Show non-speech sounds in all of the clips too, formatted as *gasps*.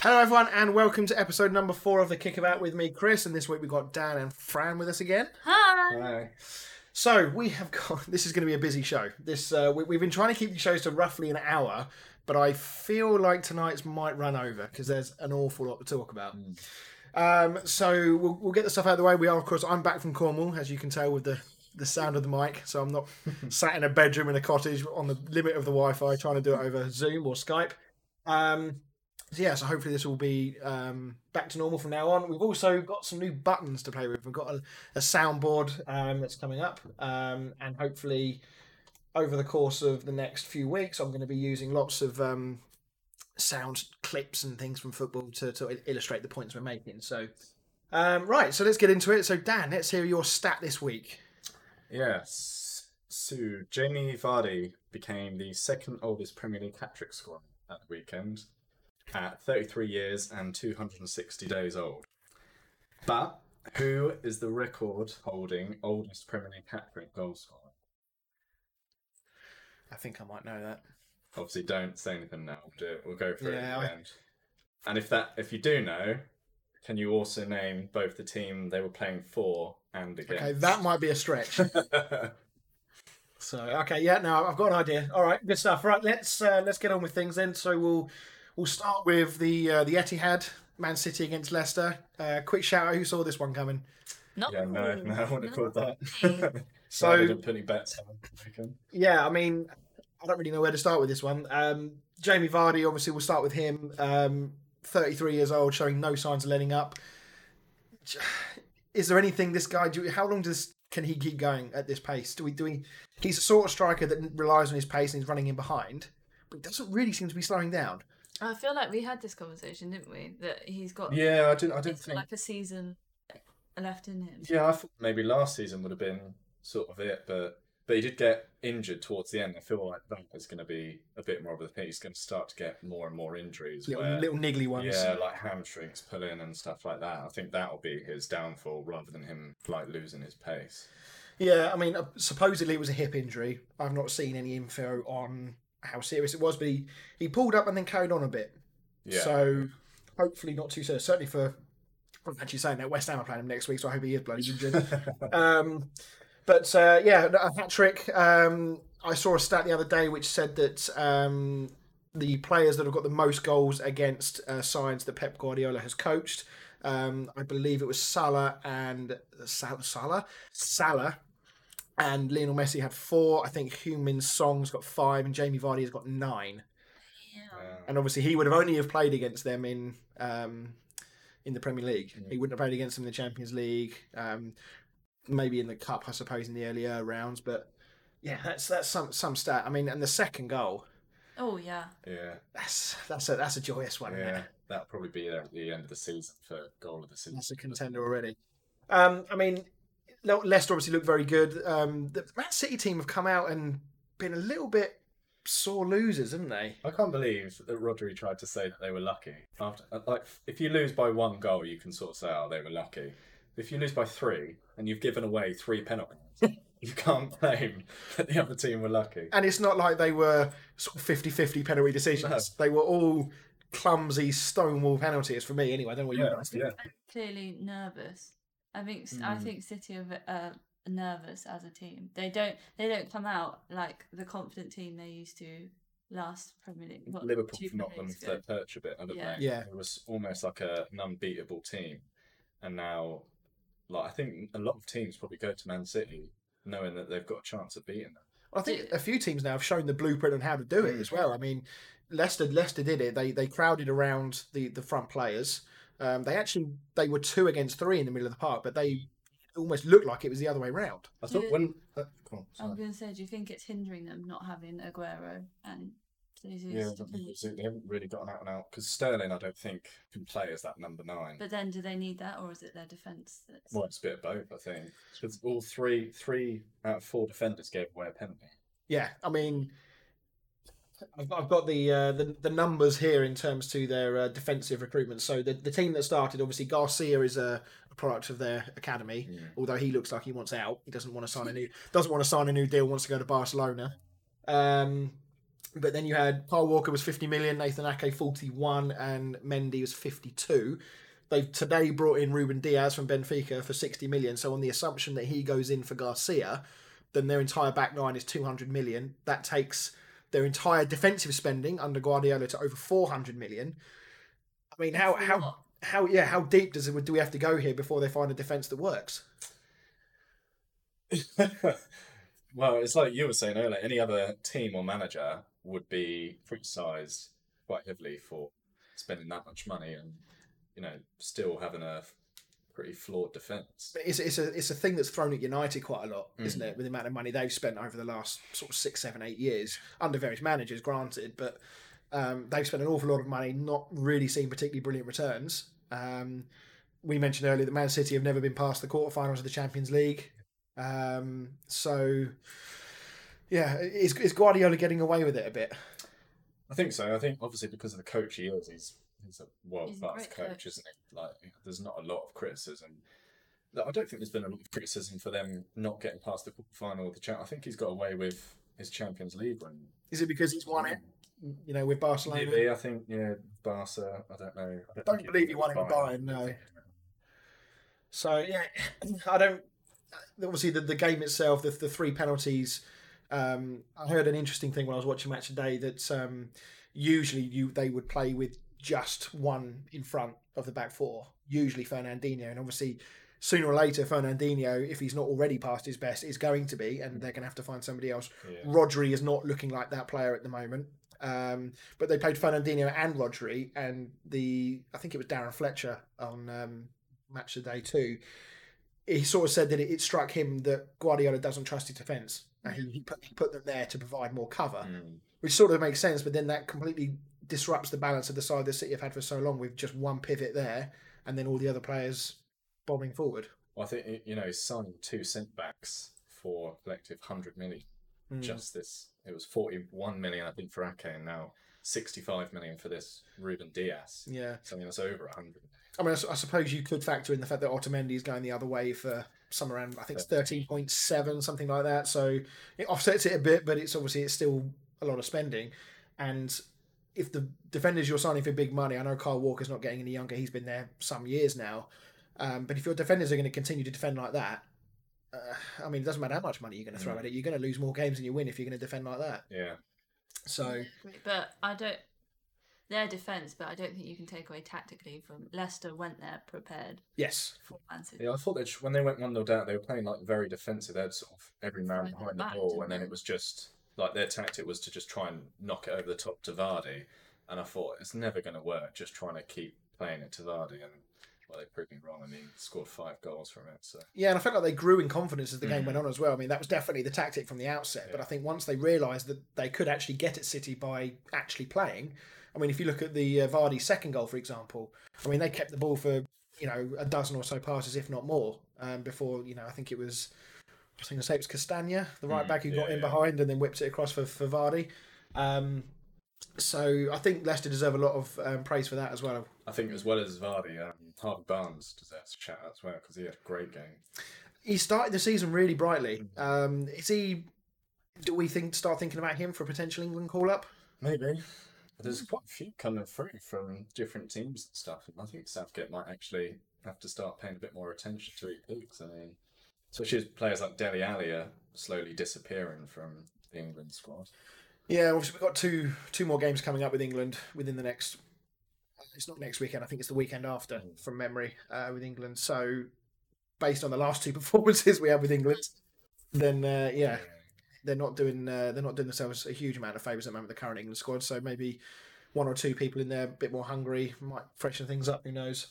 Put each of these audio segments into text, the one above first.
Hello, everyone, and welcome to episode number four of the Kickabout with me, Chris. And this week we've got Dan and Fran with us again. Hi. So we have got. *laughs* This is going to be a busy show. This uh, we, we've been trying to keep the shows to roughly an hour, but I feel like tonight's might run over because there's an awful lot to talk about. Um, so we'll, we'll get the stuff out of the way. We are, of course, I'm back from Cornwall, as you can tell with the the sound of the mic. So I'm not *laughs* sat in a bedroom in a cottage on the limit of the Wi-Fi trying to do it over Zoom or Skype. Um, so yeah, so hopefully this will be um, back to normal from now on. We've also got some new buttons to play with. We've got a, a soundboard um, that's coming up, um, and hopefully over the course of the next few weeks, I'm going to be using lots of um, sound clips and things from football to, to illustrate the points we're making. So, um, right, so let's get into it. So, Dan, let's hear your stat this week. Yes. So Jamie Vardy became the second oldest Premier League hat trick scorer at the weekend at 33 years and 260 days old. But who is the record holding oldest Premier League hat trick goal scorer? I think I might know that. Obviously, don't say anything now. We'll, do it. we'll go for it at the I- end. And if that, if you do know, can you also name both the team they were playing for and against? Okay, that might be a stretch. *laughs* So okay, yeah, no, I've got an idea. All right, good stuff. Right, let's uh, let's get on with things then. So we'll we'll start with the uh, the Etihad, Man City against Leicester. Uh, quick shout out, who saw this one coming? No. yeah, no, no, I wouldn't have called that. *laughs* So- so I didn't put any bets on the. Yeah, I mean, I don't really know where to start with this one. Um, Jamie Vardy, obviously, we'll start with him. Um, 33 years old, showing no signs of letting up. Is there anything this guy? Do, how long does can he keep going at this pace? Do we? Do we? He's a sort of striker that relies on his pace and he's running in behind, but he doesn't really seem to be slowing down. I feel like we had this conversation, didn't we? That he's got Yeah, I didn't. I didn't think. like a season left in him. Yeah, I thought maybe last season would have been sort of it, but but he did get injured towards the end. I feel like that is going to be a bit more of a thing. He's going to start to get more and more injuries. Little, where, little niggly ones. yeah, like hamstrings pulling and stuff like that. I think that will be his downfall rather than him like losing his pace. Yeah, I mean, uh, supposedly it was a hip injury. I've not seen any info on how serious it was, but he, he pulled up and then carried on a bit. Yeah. So hopefully not too serious. Certainly for I'm actually saying that West Ham are playing him next week, so I hope he is bloody injured. *laughs* um, but uh, yeah, a hat trick. Um, I saw a stat the other day which said that um, the players that have got the most goals against uh, sides that Pep Guardiola has coached. Um, I believe it was Salah and Sal- Salah, Salah, and Lionel Messi had four. I think Heung-min Son's got five, and Jamie Vardy has got nine Yeah. and obviously he would have only have played against them in um, in the Premier League. Mm. He wouldn't have played against them in the Champions League, um, maybe in the Cup, I suppose, in the earlier rounds. But yeah, that's that's some some stat. I mean, and the second goal, Oh yeah. yeah, that's that's a that's a joyous one. isn't it? yeah. That'll probably be there at the end of the season for goal of the season. That's a contender already. Um, I mean, Leicester obviously looked very good. Um, the Man City team have come out and been a little bit sore losers, haven't they? I can't believe that Rodri tried to say that they were lucky. After, uh, like, if you lose by one goal, you can sort of say, "Oh, they were lucky." If you lose by three and you've given away three penalties, *laughs* you can't claim that the other team were lucky. And it's not like they were sort of 50-50 penalty decisions. They were all clumsy stonewall penalties for me anyway. I don't know what you Yeah, guys think. yeah. Clearly nervous. I think I Mm. think City are uh, nervous as a team. They don't they don't come out like the confident team they used to last Premier League. what, Liverpool two knocked them Premier off their perch a bit, haven't Yeah. they? Yeah. It was almost like a, an unbeatable team, and now, like I think a lot of teams probably go to Man City knowing that they've got a chance of beating them. I think a few teams now have shown the blueprint on how to do it Mm. as well. I mean, Leicester Leicester did it. They they crowded around the the front players. Um, they actually they were two against three in the middle of the park, but they almost looked like it was the other way round. I thought when. Uh, on, I was going to say, do you think it's hindering them not having Aguero and Jesus? Yeah, to I don't think finish? it's- they haven't really gotten out and out because Sterling, I don't think, can play as that number nine. But then, do they need that, or is it their defence? That's... Well, it's a bit of both, I think. Because all three, three out of four defenders gave away a penalty. Yeah, I mean, I've, I've got the, uh, the the numbers here in terms to their uh, defensive recruitment. So the, the team that started, obviously Garcia is a, a product of their academy. Although he looks like he wants out, he doesn't want to sign a new doesn't want to sign a new deal. Wants to go to Barcelona. Um, but then you had Paul Walker was fifty million, Nathan Ake forty one, and Mendy was fifty two. They've today brought in Ruben Dias from Benfica for sixty million. So on the assumption that he goes in for Garcia, then their entire back line is two hundred million. That takes their entire defensive spending under Guardiola to over 400 million. I mean, how how how yeah, how deep does it do we have to go here before they find a defense that works? *laughs* well, it's like you were saying earlier. Any other team or manager would be criticised quite heavily for spending that much money and you know still having a pretty flawed defence. But it's it's a it's a thing that's thrown at United quite a lot, isn't it? With the amount of money they've spent over the last sort of six, seven, eight years under various managers, granted, but um, they've spent an awful lot of money, not really seen particularly brilliant returns. Um, we mentioned earlier that Man City have never been past the quarterfinals of the Champions League. Um, so, yeah, is, is Guardiola getting away with it a bit? I think so. I think obviously because of the coach he is, he's he's a world class coach, coach. isn't he? Like there's not a lot of criticism. I don't think there's been a lot of criticism for them not getting past the final of the champ. I think he's got away with his Champions League run. Is it because he's won it, you know, with Barcelona? Maybe I think yeah, Barca. I don't know. I Don't think believe he won it with Bayern, no. So yeah, *clears throat* I don't. Obviously, the, the game itself, the, the three penalties. Um, I heard an interesting thing when I was watching match today that um, usually you they would play with just one in front of the back four, usually Fernandinho, and obviously sooner or later Fernandinho, if he's not already past his best, is going to be, and they're going to have to find somebody else. Yeah. Rodri is not looking like that player at the moment. Um, but they played Fernandinho and Rodri, and the I think it was Darren Fletcher on um, match of the day too. He sort of said that it, it struck him that Guardiola doesn't trust his defence, and he, he, put, he put them there to provide more cover, Mm. which sort of makes sense. But then that completely disrupts the balance of the side the City have had for so long with just one pivot there, and then all the other players bombing forward. Well, I think you know he's signed two centre backs for a collective hundred million. Mm. Just this, it was forty-one million I think for Ake, and now sixty-five million for this Ruben Dias. Yeah, Something that's over a hundred. I mean, I suppose you could factor in the fact that Otamendi is going the other way for some around, I think it's thirteen point seven, something like that. So it offsets it a bit, but it's obviously it's still a lot of spending. And if the defenders you're signing for big money, I know Kyle Walker's not getting any younger; he's been there some years now. Um, but if your defenders are going to continue to defend like that, uh, I mean, it doesn't matter how much money you're going to throw Mm. at it; you're going to lose more games than you win if you're going to defend like that. Yeah. So But I don't. Their defence, but I don't think you can take away tactically from Leicester went there prepared yes, for Man City. Yeah, I thought that when they went one 0 down, they were playing like very defensive. They had sort of every man Right behind the back, ball, didn't and then it was just like their tactic was to just try and knock it over the top to Vardy. And I thought it's never going to work. Just trying to keep playing it to Vardy, and well, they proved me wrong, and he scored five goals from it. So Yeah, and I felt like they grew in confidence as the game Mhm. went on as well. I mean, that was definitely the tactic from the outset. But I think once they realised that they could actually get at City by actually playing, I mean, if you look at the uh, Vardy second goal, for example, I mean, they kept the ball for you know a dozen or so passes, if not more, um, before you know I think it was. I think I say it was Castagna, the right Mm, back who got in yeah. behind and then whipped it across for, for Vardy. Um, so I think Leicester deserve a lot of um, praise for that as well. I think as well as Vardy, um, Harvey Barnes deserves a shout out as well because he had a great game. he started the season really brightly. Um, is he? Do we think start thinking about him for a potential England call up? Maybe. There's quite a few coming through from different teams and stuff. And I think Southgate might actually have to start paying a bit more attention to it because I mean, especially as players like Dele Alli are slowly disappearing from the England squad. Yeah, obviously we've got two two more games coming up with England within the next. It's not next weekend. I think it's the weekend after, from memory, uh, with England. So, based on the last two *laughs* performances we had with England, then uh, yeah, they're not doing uh, they're not doing themselves a huge amount of favours at the moment. With the current England squad, so maybe one or two people in there a bit more hungry might freshen things up. Who knows?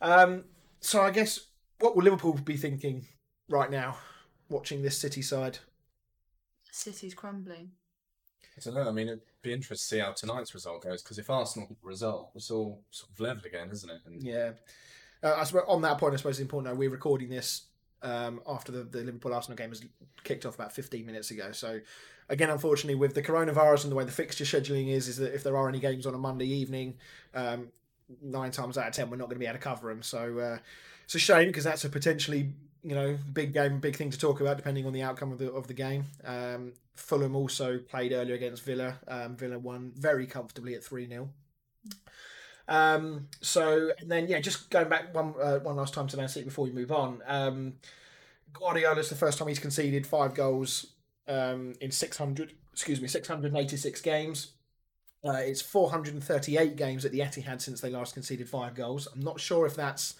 Um, so I guess what will Liverpool be thinking right now, watching this City side? City's crumbling. I don't know. I mean, it'd be interesting to see how tonight's result goes because if Arsenal get the result, it's all sort of level again, isn't it? And Yeah. Uh, I suppose on that point, I suppose it's important. Now we're recording this um, after the, the Liverpool Arsenal game has kicked off about 15 minutes ago. So, again, unfortunately, with the coronavirus and the way the fixture scheduling is, is that if there are any games on a Monday evening, um, nine times out of ten, we're not going to be able to cover them. So, uh, it's a shame because that's a potentially you know big game, big thing to talk about depending on the outcome of the of the game. Um, Fulham also played earlier against Villa. Um, Villa won very comfortably at three 0 um, so and then yeah, just going back one uh, one last time to Man City before we move on. Um, Guardiola's the first time he's conceded five goals um, in six hundred excuse me six hundred and eighty six games. Uh, it's 438 games at the Etihad since they last conceded five goals. I'm not sure if that's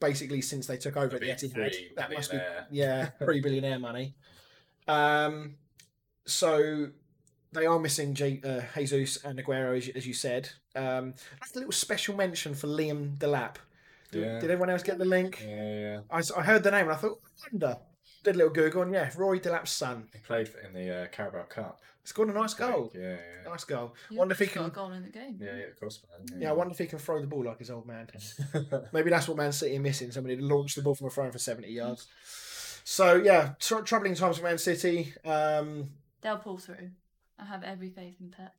basically since they took over at the Etihad. That must be yeah, pre billionaire money. Um, so they are missing J- uh, Jesus and Aguero, as you, as you said. Um, that's a little special mention for Liam Delap. Did, Yeah. did everyone else get the link? Yeah, yeah. I, I heard the name and I thought, I wonder. Did a little Google and yeah, Rory Delap's son. He played in the uh, Carabao Cup. Scored a nice goal. Yeah, yeah. Nice goal. You Wonder if he got can. a goal in the game. Yeah, yeah, crossman. Yeah, I wonder if he can throw the ball like his old man. *laughs* Maybe that's what Man City are missing. Somebody to launch the ball from a throw for seventy yards. So yeah, tr- troubling times for Man City. Um, They'll pull through. I have every faith in Pep.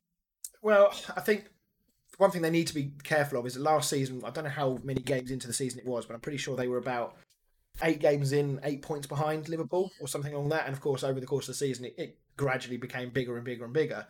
well, I think one thing they need to be careful of is that last season. I don't know how many games into the season it was, but I'm pretty sure they were about eight games in, eight points behind Liverpool or something along that. And of course, over the course of the season, it, it gradually became bigger and bigger and bigger.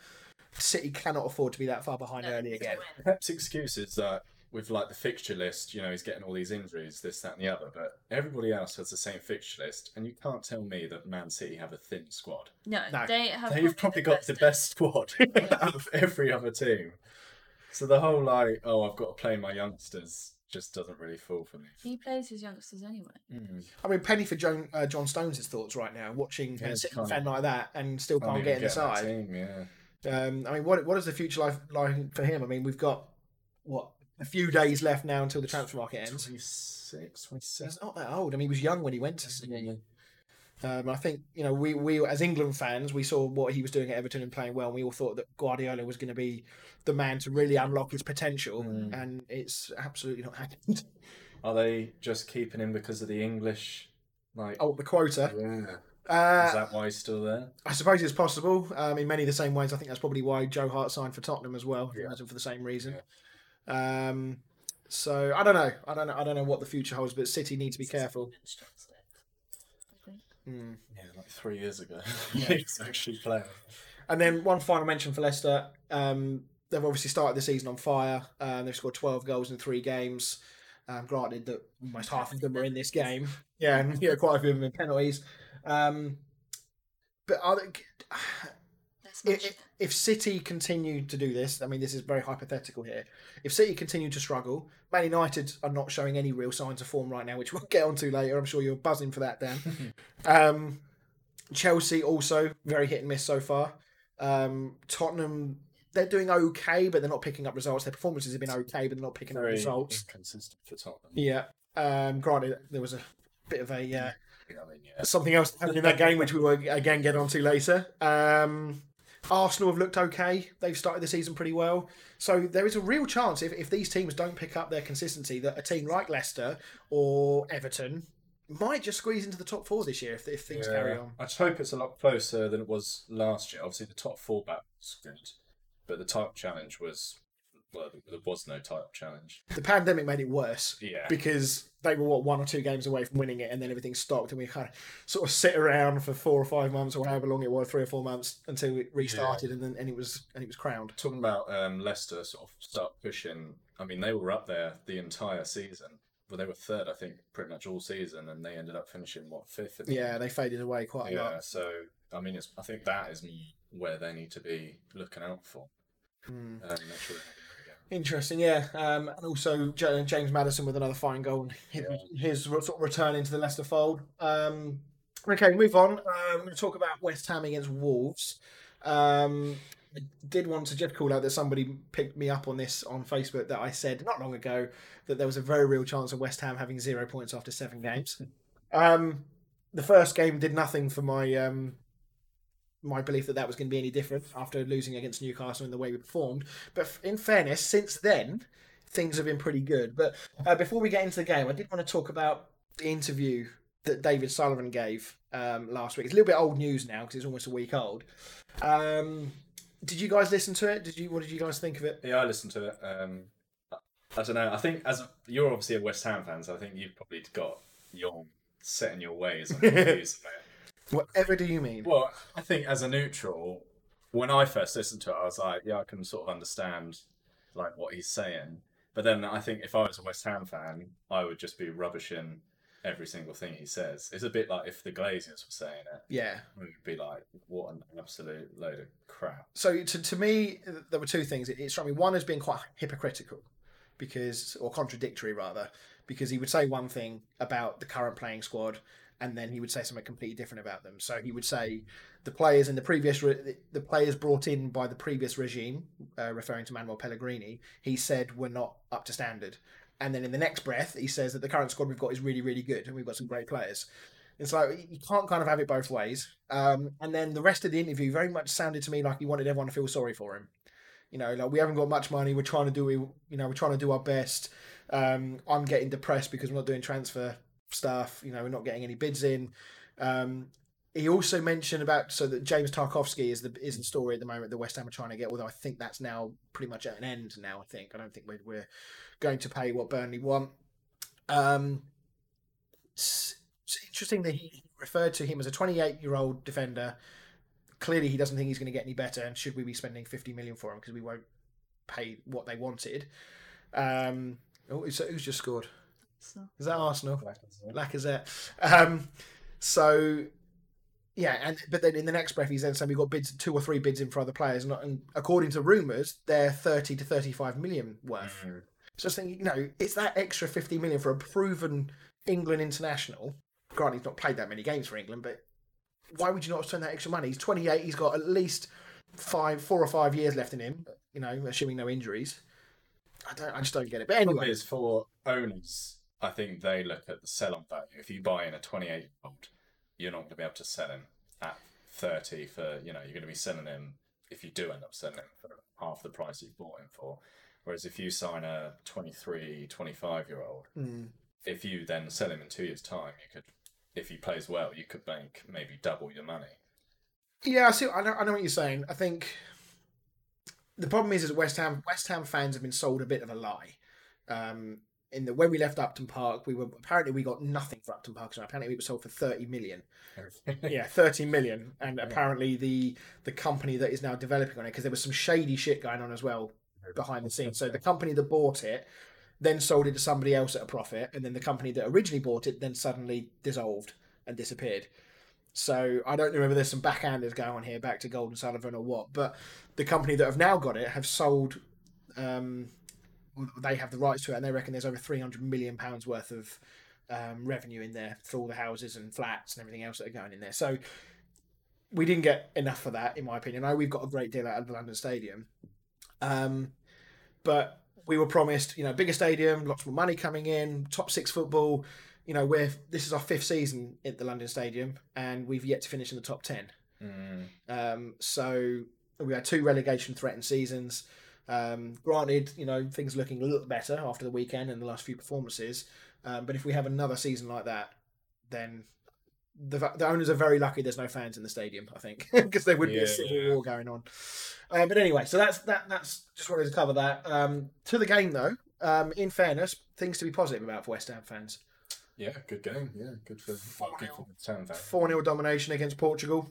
City cannot afford to be that far behind early again. Pep's excuse is that with like the fixture list, you know, he's getting all these injuries, this, that, and the other, but everybody else has the same fixture list, and you can't tell me that Man City have a thin squad. No, No. they have. They've probably got the best squad *laughs* out of every other team. So the whole like, oh, I've got to play my youngsters just doesn't really fall for me. He plays his youngsters anyway. I mean, penny for John, uh, John Stones' thoughts right now, watching Yeah, a it's City fan like that and still Can't can't get in the get in that side. team, yeah. Um, I mean, what what is the future life like for him? I mean, we've got what a few days left now until the transfer market ends. 26, 27. He's not that old. I mean, he was young when he went to City. Um, I think you know we we as England fans we saw what he was doing at Everton and playing well, and we all thought that Guardiola was going to be the man to really unlock his potential, Mm. and it's absolutely not *laughs* happened. Are they just keeping him because of the English? Like, Oh, the quota. yeah. Uh, Is that why he's still there? I suppose it's possible. Um, in many of the same ways, I think that's probably why Joe Hart signed for Tottenham as well. Yeah. imagine for the same reason. Um, so I don't know. I don't know. I don't know what the future holds, but City need to be careful. Mm. Yeah, like three years ago. *laughs* Yeah. he's actually playing. And then one final mention for Leicester. Um, they've obviously started the season on fire. Um, they've scored 12 goals in three games. Um, granted that almost half of them were in this game. *laughs* Yeah, and yeah, quite a few of them in penalties. Um, but are they, if, if City continued to do this, I mean, this is very hypothetical here. If City continued to struggle, Man United are not showing any real signs of form right now, which we'll get onto later. I'm sure you're buzzing for that, Dan. *laughs* um, Chelsea also very hit and miss so far. Um, Tottenham, they're doing okay, but they're not picking up results. Their performances have been okay, but they're not picking up results. inconsistent for Tottenham. Yeah. Um, granted, there was a bit of a uh, I mean, yeah. something else happened in that game, which we will again get onto later. Um, Arsenal have looked okay. They've started the season pretty well. So there is a real chance if, if these teams don't pick up their consistency that a team like Leicester or Everton might just squeeze into the top four this year if, if things carry on. I just hope it's a lot closer than it was last year. Obviously, the top four was good, but the title challenge was well, there was no title challenge. The pandemic made it worse Yeah, because they were what one or two games away from winning it, and then everything stopped, and we kind of sort of sit around for four or five months, or however long it was, three or four months until it restarted, and then and it was and it was crowned. talking about um, Leicester sort of start pushing. I mean, they were up there the entire season. Well, they were third, I think, pretty much all season, and they ended up finishing what fifth. the Yeah, they faded away quite a lot. Yeah, so I mean, it's I think that is where they need to be looking out for. Hmm. Um, Interesting, yeah. Um, and also James Maddison with another fine goal, and his, his sort of return into the Leicester fold. Um, okay, move on. Uh, I'm going to talk about West Ham against Wolves. Um, I did want to just call out that somebody picked me up on this on Facebook that I said not long ago that there was a very real chance of West Ham having zero points after seven games. *laughs* Um, the first game did nothing for my um, my belief that that was going to be any different after losing against Newcastle in the way we performed. But in fairness, since then, things have been pretty good. But uh, before we get into the game, I did want to talk about the interview that David Sullivan gave um, last week. It's a little bit old news now because it's almost a week old. Um, did you guys listen to it? Did you? What did you guys think of it? Yeah, I listened to it. Um, I don't know. I think as you're obviously a West Ham fan, so I think you've probably got your set in your ways on your views of it. Whatever do you mean? Well, I think as a neutral, when I first listened to it, I was like, yeah, I can sort of understand like what he's saying. But then I think if I was a West Ham fan, I would just be rubbishing every single thing he says. It's a bit like if the Glazers were saying it, yeah. it would be like, what an absolute load of crap. So to, to me, there were two things. It, it struck me. One as being quite hypocritical, because or contradictory rather, because he would say one thing about the current playing squad, and then he would say something completely different about them. So he would say the players in the previous re- the players brought in by the previous regime, uh, referring to Manuel Pellegrini, he said were not up to standard. And then in the next breath, he says that the current squad we've got is really, really good, and we've got some great players. It's like you can't kind of have it both ways. Um, and then the rest of the interview very much sounded to me like he wanted everyone to feel sorry for him. You know, like we haven't got much money. We're trying to do, we, you know, we're trying to do our best. Um, I'm getting depressed because we're not doing transfer stuff. You know, we're not getting any bids in. Um, he also mentioned about so that James Tarkowski is the is the story at the moment that West Ham are trying to get. Although I think that's now pretty much at an end. Now I think I don't think we're, we're going to pay what Burnley want. Um, it's, it's interesting that he referred to him as a 28 year old defender. Clearly, he doesn't think he's going to get any better. And should we be spending 50 million for him because we won't pay what they wanted? Um, oh, who's, who's just scored? So, Is that Arsenal? Lacazette. Um, so yeah, and but then in the next breath he's then saying we've got bids, two or three bids in for other players, and, and according to rumours, they're thirty to thirty-five million worth. Mm. So I was thinking, you know, it's that extra fifty million for a proven England international. Granted, he's not played that many games for England, but why would you not spend that extra money? He's twenty-eight. He's got at least five, four or five years left in him. You know, assuming no injuries. I don't. I just don't get it. But anyway, is for owners, I think they look at the sell on value. If you buy in a 28 year old, you're not going to be able to sell him at 30 for, you know, you're going to be selling him, if you do end up selling him for half the price you bought him for. Whereas if you sign a 23, 25 year old, Mm. if you then sell him in two years' time, you could, if he plays well, you could make maybe double your money. Yeah, I see. I know, I know what you're saying. I think the problem is, is West Ham West Ham fans have been sold a bit of a lie. Um, in the when we left Upton Park, we were apparently we got nothing for Upton Park. So apparently we were sold for thirty million. Yeah, thirty million, and *laughs* apparently the the company that is now developing on it because there was some shady shit going on as well behind the scenes. So the company that bought it then sold it to somebody else at a profit, and then the company that originally bought it then suddenly dissolved and disappeared. So I don't know whether there's some backhanders going on here, back to Gold and Sullivan or what. But the company that have now got it have sold. Um, they have the rights to it, and they reckon there's over three hundred million pounds worth of um, revenue in there for all the houses and flats and everything else that are going in there. So we didn't get enough for that, in my opinion. I know we've got a great deal out of the London Stadium, um, but we were promised, you know, bigger stadium, lots more money coming in, top six football. You know, we're this is our fifth season at the London Stadium, and we've yet to finish in the top ten. Mm. Um, so we had two relegation threatened seasons. Um, granted, you know things are looking a little better after the weekend and the last few performances. Um, but if we have another season like that, then the, the owners are very lucky. There's no fans in the stadium. I think *laughs* because there would be a civil yeah. war going on. Um, but anyway, so that's that. That's just wanted to cover that. Um, to the game though. Um, in fairness, things to be positive about for West Ham fans. Yeah, good game. Yeah, good for, good for the town. Four 0 domination against Portugal.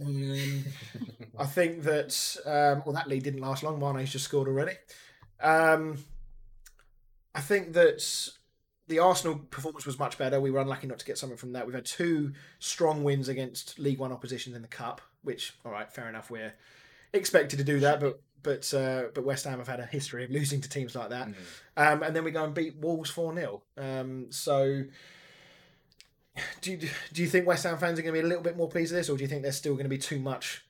Um, I think that um, well, that lead didn't last long. Mane's just scored already. Um, I think that the Arsenal performance was much better. We were unlucky not to get something from that. We've had two strong wins against League One oppositions in the cup, which all right, fair enough. We're expected to do that, but but uh, but West Ham have had a history of losing to teams like that. Mm. Um, and then we go and beat Wolves four 0 um, So. Do you, do you think West Ham fans are going to be a little bit more pleased with this, or do you think there's still going to be too much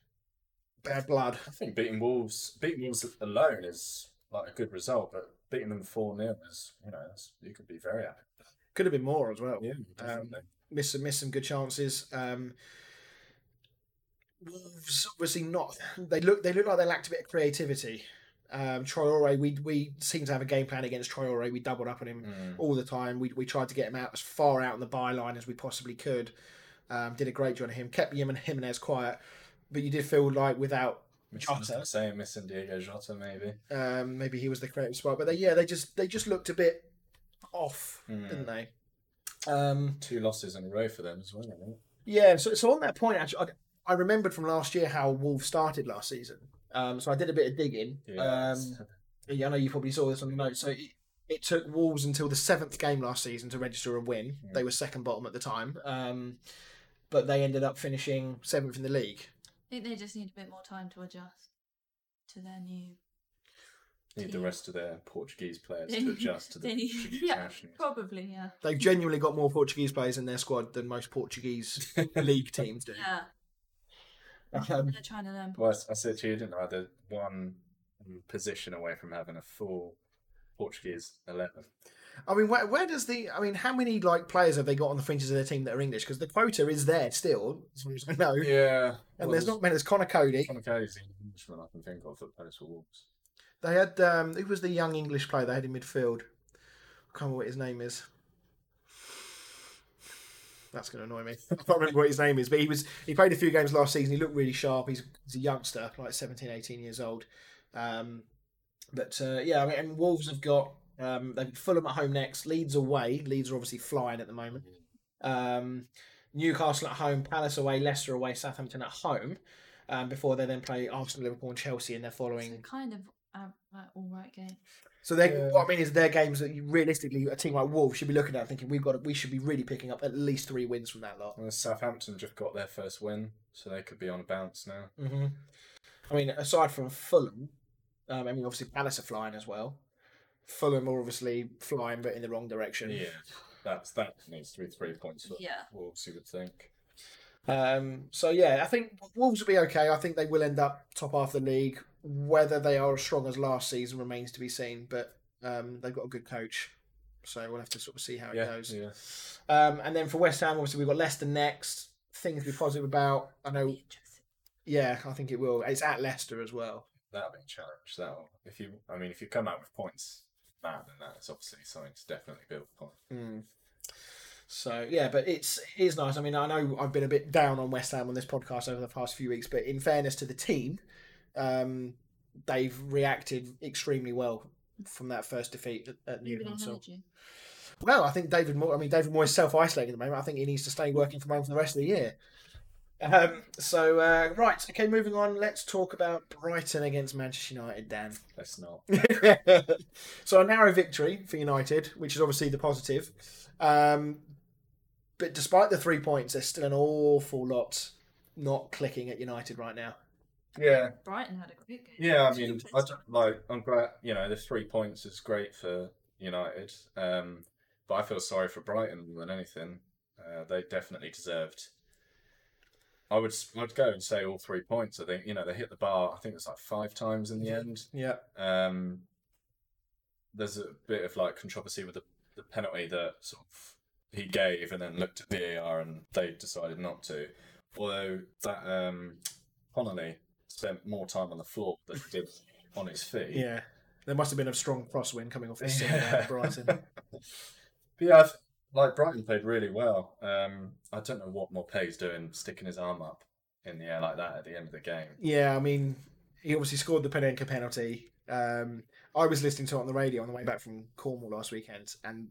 bad blood? I think beating Wolves, beating Wolves alone is like a good result, but beating them four 0 is, you know, that's, you could be very happy. Could have been more as well. Yeah, Um. Missed some, missed some good chances. Um, Wolves obviously not. They look they look like they lacked a bit of creativity Um, Traore, we we seem to have a game plan against Troy Traore. We doubled up on him Mm. all the time. We we tried to get him out as far out on the byline as we possibly could. Um, did a great job on him. Kept him and Jimenez quiet, but you did feel like without Jota. gonna say missing Diogo Jota maybe. um, maybe he was the creative spot, but they, yeah, they just they just looked a bit off, Mm. didn't they? Um, Two losses in a row for them as well. Yeah, so, so on that point, actually, I, I remembered from last year how Wolves started last season. Um, so I did a bit of digging. Yeah. Um, yeah, I know you probably saw this on the notes. So it, it took Wolves until the seventh game last season to register a win. Mm. They were second bottom at the time, um, but they ended up finishing seventh in the league. I think they just need a bit more time to adjust to their new. Need the rest of their Portuguese players to *laughs* adjust to the they need- Portuguese yeah. nationals. Probably, yeah. They've genuinely got more Portuguese players in their squad than most Portuguese *laughs* league teams do. Yeah. Um, They're trying to learn. Well, I, I said to you, didn't I? They're one position away from having a full Portuguese eleven. I mean, where, where does the? I mean, how many like players have they got on the fringes of their team that are English? Because the quota is there still, as far as I know. Yeah, And there's not many. There's Conor Coady. Conor Coady's the Englishman I can think of that plays for Wolves. They had um, who was the young English player they had in midfield? I can't remember what his name is. That's going to annoy me. *laughs* I can't remember what his name is, but he was he played a few games last season. He looked really sharp. He's, he's a youngster, like 17, 18 years old. Um, but uh, yeah, I mean, and Wolves have got um, they've Fulham at home next. Leeds away. Leeds are obviously flying at the moment. Um, Newcastle at home, Palace away, Leicester away, Southampton at home. Um, before they then play Arsenal, Liverpool, and Chelsea in their following kind of uh, like, all right game. So they, Yeah. what I mean is, their games that you realistically a team like Wolves should be looking at, thinking we've got, we should be really picking up at least three wins from that lot. Well, Southampton just got their first win, so they could be on a bounce now. Mm-hmm. I mean, aside from Fulham, um, I mean, obviously Palace are flying as well. Fulham are obviously flying, but in the wrong direction. Yeah, that's that needs to be three points for Yeah. Wolves. You would think. Um, so yeah, I think Wolves will be okay. I think they will end up top half the league. Whether they are as strong as last season remains to be seen. But um, they've got a good coach, so we'll have to sort of see how it Yeah, goes. yeah. Um, and then for West Ham, obviously we've got Leicester next. Things to be positive about. I know. Yeah, I think it will. It's at Leicester as well. That'll be a challenge. That'll if you. I mean, if you come out with points, that then that's obviously something to definitely build upon. Mm. So yeah, but it's it is nice. I mean, I know I've been a bit down on West Ham on this podcast over the past few weeks, but in fairness to the team, um, they've reacted extremely well from that first defeat at, at Maybe they Newcastle. Well, I think David Moyes. I mean, David Moyes is self isolating at the moment. I think he needs to stay working from home for the rest of the year. Um, so uh, right, okay, moving on. Let's talk about Brighton against Manchester United. Dan. Let's not. *laughs* so a narrow victory for United, which is obviously the positive. Um, but despite the three points, there's still an awful lot not clicking at United right now. Yeah, Brighton had a great game. Yeah, I mean, I don't, like I'm glad you know the three points is great for United, um, but I feel sorry for Brighton more than anything. Uh, they definitely deserved. I would s- I'd go and say all three points. I think you know they hit the bar. I think it's like five times in the end. Yeah. Um, there's a bit of like controversy with the, the penalty that sort of he gave and then looked at the VAR and they decided not to. Although that um, Connolly spent more time on the floor than he did on his feet. Yeah. There must have been a strong crosswind coming off this Yeah. yeah. Brighton. *laughs* But yeah, I've, like Brighton played really well. Um, I don't know what Maupay's doing, sticking his arm up in the air like that at the end of the game. Yeah, I mean, he obviously scored the Panenka penalty. Um, I was listening to it on the radio on the way back from Cornwall last weekend, and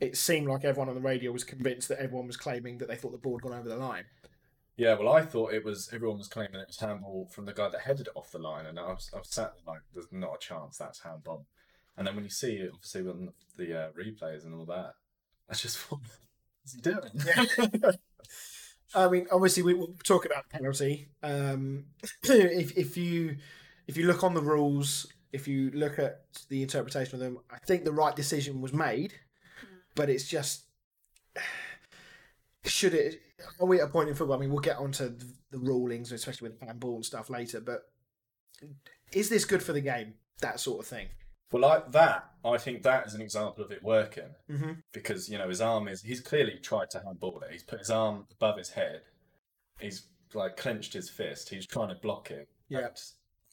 it seemed like everyone on the radio was convinced that everyone was claiming that they thought the ball had gone over the line. Yeah, well, I thought it was everyone was claiming it was handball from the guy that headed it off the line, and I was, I was sat there like, "There's not a chance that's handball." And then when you see it, obviously on the uh, replays and all that, I just thought, *laughs* "What's he doing?" I mean, obviously, we will talk about penalty. Um, *clears throat* if if you if you look on the rules, if you look at the interpretation of them, I think the right decision was made, but it's just *sighs* should it? Are we at a point in football? I mean, we'll get onto the, the rulings, especially with the handball and stuff later. But is this good for the game? That sort of thing. well, like that, I think that is an example of it working Mm-hmm. because you know his arm is he's clearly tried to handball it. He's put his arm above his head. He's like clenched his fist. He's trying to block it. Yeah.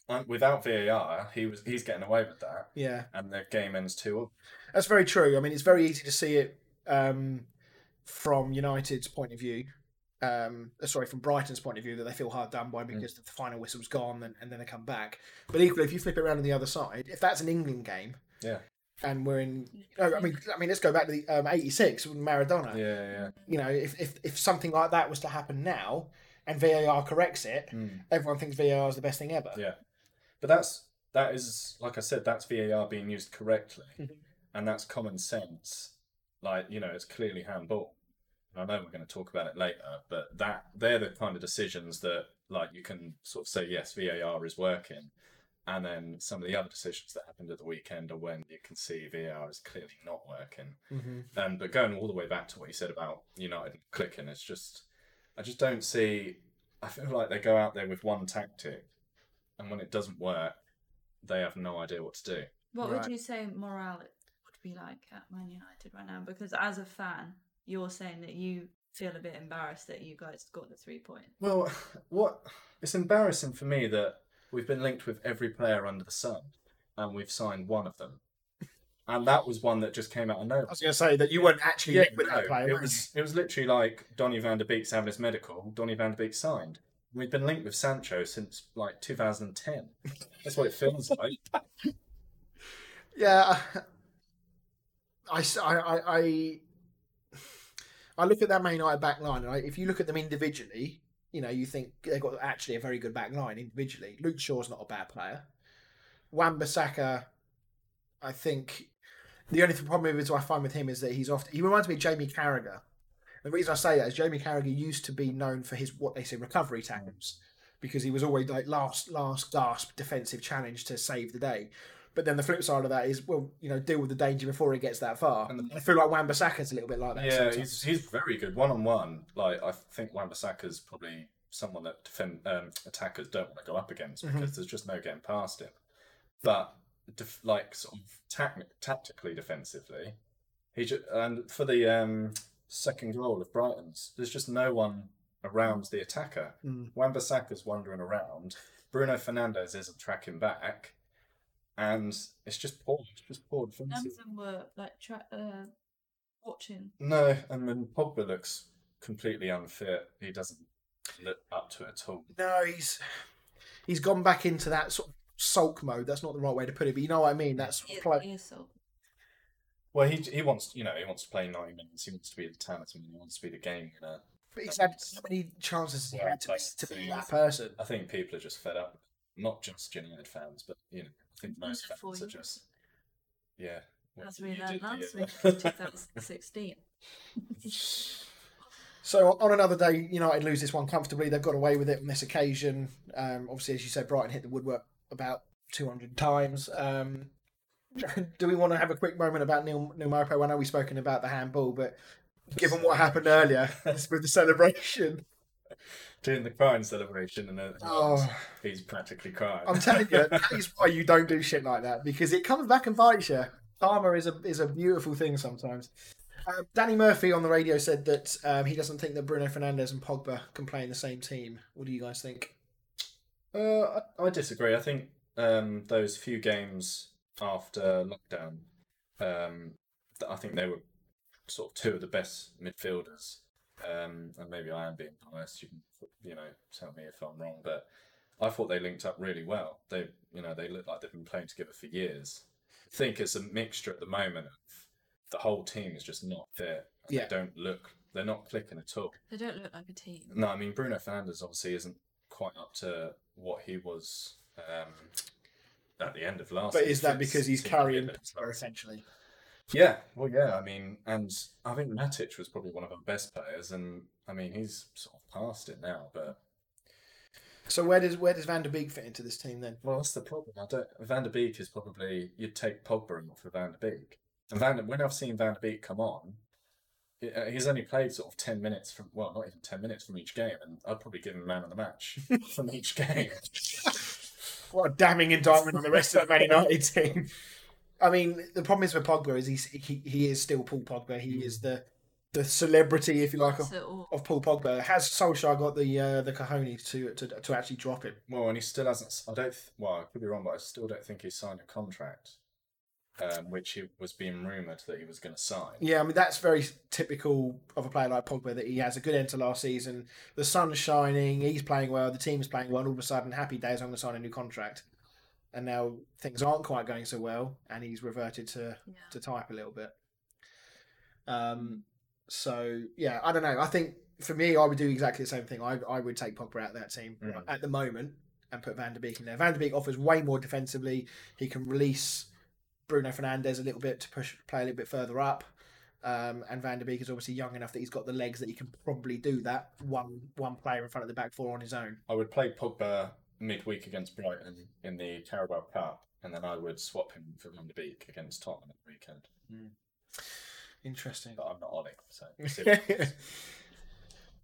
And without VAR, he was he's getting away with that, Yeah, and the game ends two up. that's very true. I mean, it's very easy to see it um, from United's point of view. Um, uh, sorry, from Brighton's point of view, that they feel hard done by because the final whistle's gone and, and then they come back. But equally, if you flip it around on the other side, if that's an England game, Yeah. and we're in, oh, I mean, I mean, let's go back to the um, '86 with Maradona. Yeah, yeah. You know, if, if if something like that was to happen now, and VAR corrects it, Mm. everyone thinks VAR is the best thing ever. Yeah. But that's that is like I said, that's VAR being used correctly, Mhm. and that's common sense. Like you know, it's clearly handball. And I know we're going to talk about it later, but that they're the kind of decisions that like you can sort of say yes, VAR is working, and then some of the other decisions that happened at the weekend are when you can see VAR is clearly not working. hmm Um, but going all the way back to what you said about United clicking, it's just, I just don't see. I feel like they go out there with one tactic, and when it doesn't work, they have no idea what to do. What Right. would you say morale would be like at Man United right now? Because as a fan, you're saying that you feel a bit embarrassed that you guys got the three points. Well, what it's embarrassing for me that we've been linked with every player under the sun, and we've signed one of them, and that was one that just came out of nowhere. I was going to say that you weren't actually Yeah, with that no, player. it were was it was literally like Donny van der Beek's having his medical. Donny van der Beek signed. We've been linked with Sancho since like 2010. That's what it feels like. *laughs* Yeah, I, I, I, I- look at that Man United back line, and I, if you look at them individually, you know, you think they've got actually a very good back line individually. Luke Shaw's not a bad player. Wan-Bissaka, I think the only problem with I find with him is that he's often he reminds me of Jamie Carragher. The reason I say that is Jamie Carragher used to be known for his what they say recovery tackles because he was always like last last gasp defensive challenge to save the day. But then the flip side of that is well, you know, deal with the danger before it gets that far. And the- I feel like Wan-Bissaka's a little bit like that. Yeah, sometimes. he's he's very good one on one. Like I think Wan-Bissaka's probably someone that defend um, attackers don't want to go up against Mhm. because there's just no getting past him. But def- like sort of tac- tactically defensively, he ju- and for the um, second goal of Brighton's, there's just no one around the attacker. Mm. Wan-Bissaka's wandering around. Bruno Fernandes isn't tracking back, and it's just poor. It's just poor None of them were like tra- uh, watching. No, and when Pogba looks completely unfit, he doesn't look up to it at all. No, he's he's gone back into that sort of sulk mode. That's not the right way to put it, but you know what I mean. That's He, play. he is so. Well, he he wants you know he wants to play ninety minutes. He wants to be the talisman. He wants to be the game winner. But he's had so many chances Yeah, to, like, to be that person. I think people are just fed up. Not just United fans, but you know, I think most fans are just yeah. As we learned last week uh, in 2016. So on another day, United lose this one comfortably. They've got away with it on this occasion. Um, obviously, as you said, Brighton hit the woodwork about 200 times. Um, *laughs* do we want to have a quick moment about Neil, Neil? I know we've spoken about the handball, but given what happened earlier *laughs* with the celebration, doing the crying celebration, and then oh, he's practically crying. I'm telling you, that is why you don't do shit like that because it comes back and bites you. Karma is a is a beautiful thing sometimes. Um, Danny Murphy on the radio said that um, he doesn't think that Bruno Fernandes and Pogba can play in the same team. What do you guys think? Uh, I, I disagree. I think um, those few games after lockdown, um, I think they were sort of two of the best midfielders. Um, and maybe I am being biased. You can, you know, tell me if I'm wrong, but I thought they linked up really well. They, you know, they look like they've been playing together for years. I think it's a mixture at the moment of the whole team is just not there. Yeah. They don't look. They're not clicking at all. They don't look like a team. No, I mean Bruno Fernandes obviously isn't quite up to what he was um, at the end of last. But season. is that because he's carrying ridiculous. Pogba essentially? Yeah, well, yeah. I mean, and I think Matic was probably one of our best players, and I mean he's sort of past it now. But So where does where does Van der Beek fit into this team then? well, that's the problem. I don't. Van der Beek is probably you'd take Pogba in for Van der Beek, and Van when I've seen Van der Beek come on. uh, He's only played sort of ten minutes from well, not even ten minutes from each game, and I'd probably give him man of the match *laughs* from each game. What a damning indictment on the rest of the Man United team. I mean, the problem is with Pogba is he's, he he is still Paul Pogba. He is the the celebrity, if you like, of, That's of Paul Pogba. Has Solskjaer got the uh, the cojones to, to to actually drop him? Well, and he still hasn't. I don't. Th- well, I could be wrong, but I still don't think he signed a contract, um, which he was being rumored that he was going to sign. Yeah, I mean that's very typical of a player like Pogba that he has a good end to last season. The sun's shining, he's playing well, the team's playing well. And all of a sudden, happy days, I'm going to sign a new contract, and now things aren't quite going so well, and he's reverted to Yeah. to type a little bit. Um, so yeah, I don't know. I think for me, I would do exactly the same thing. I I would take Pogba out of that team Mm. at the moment and put Van der Beek in there. Van der Beek offers way more defensively. He can release Bruno Fernandes a little bit to push play a little bit further up. Um, and Van der Beek is obviously young enough that he's got the legs that he can probably do that one one player in front of the back four on his own. I would play Pogba midweek against Brighton in the Carabao Cup, and then I would swap him for Van der Beek against Tottenham at the weekend. Interesting. But I'm not on *laughs* it, so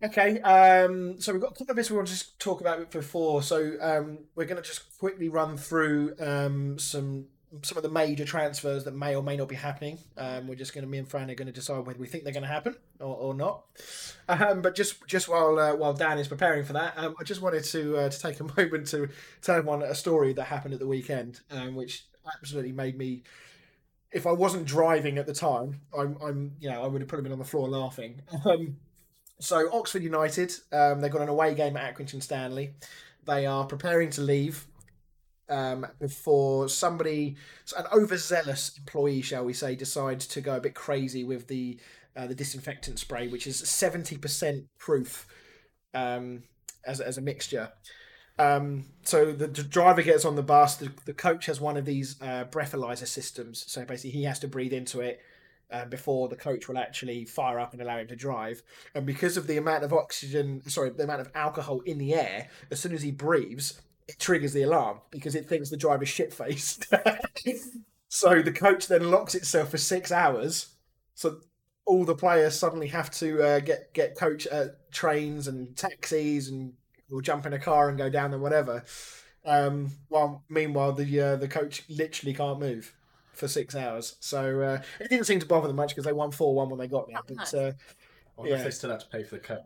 okay, um, so we've got a couple of bits we want to just talk about before. So um, we're going to just quickly run through um, some some of the major transfers that may or may not be happening. Um, we're just going to me and Fran are going to decide whether we think they're going to happen or, or not. Um, but just just while uh, while Dan is preparing for that, um, I just wanted to uh, to take a *laughs* moment to tell everyone a story that happened at the weekend, um, which absolutely made me. If I wasn't driving at the time, I'm, I'm you know, I would have probably been on the floor laughing. *laughs* Um, so Oxford United, um, they've got an away game at Accrington Stanley. They are preparing to leave um, before somebody, an overzealous employee, shall we say, decides to go a bit crazy with the uh, the disinfectant spray, which is seventy percent proof um, as as a mixture. Um, so the, the driver gets on the bus. The, the coach has one of these uh, breathalyzer systems. So basically, he has to breathe into it um, before the coach will actually fire up and allow him to drive. And because of the amount of oxygen, sorry, the amount of alcohol in the air, as soon as he breathes, it triggers the alarm because it thinks the driver's shit faced. *laughs* so the coach then locks itself for six hours. So all the players suddenly have to uh, get get coach uh, trains and taxis and or jump in a car and go down and whatever. Um, while meanwhile the uh, the coach literally can't move for six hours. So uh, it didn't seem to bother them much because they won four one when they got there. But uh, I Yeah. if they still have to pay for the coach.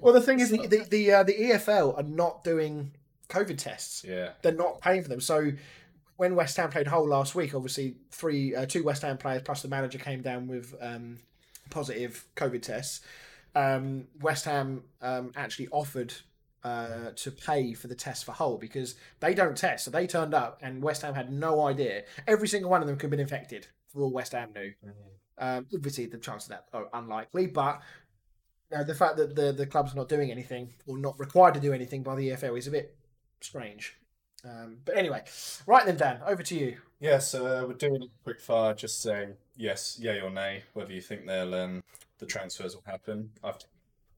Well, the thing is, the the the, uh, the EFL are not doing COVID tests. Yeah. They're not paying for them. So when West Ham played Hull last week, obviously three, uh, two West Ham players plus the manager came down with um, positive COVID tests. Um, West Ham um, actually offered uh, to pay for the test for Hull because they don't test. So they turned up and West Ham had no idea. Every single one of them could have been infected for all West Ham knew. Um, obviously, the chance of that are unlikely, but uh, the fact that the the club's not doing anything or not required to do anything by the EFL is a bit strange. Um, but anyway, right then, Dan, over to you. Yeah, so uh, we're doing a quick fire, just saying yes, yay or nay, whether you think they'll um, the transfers will happen. I've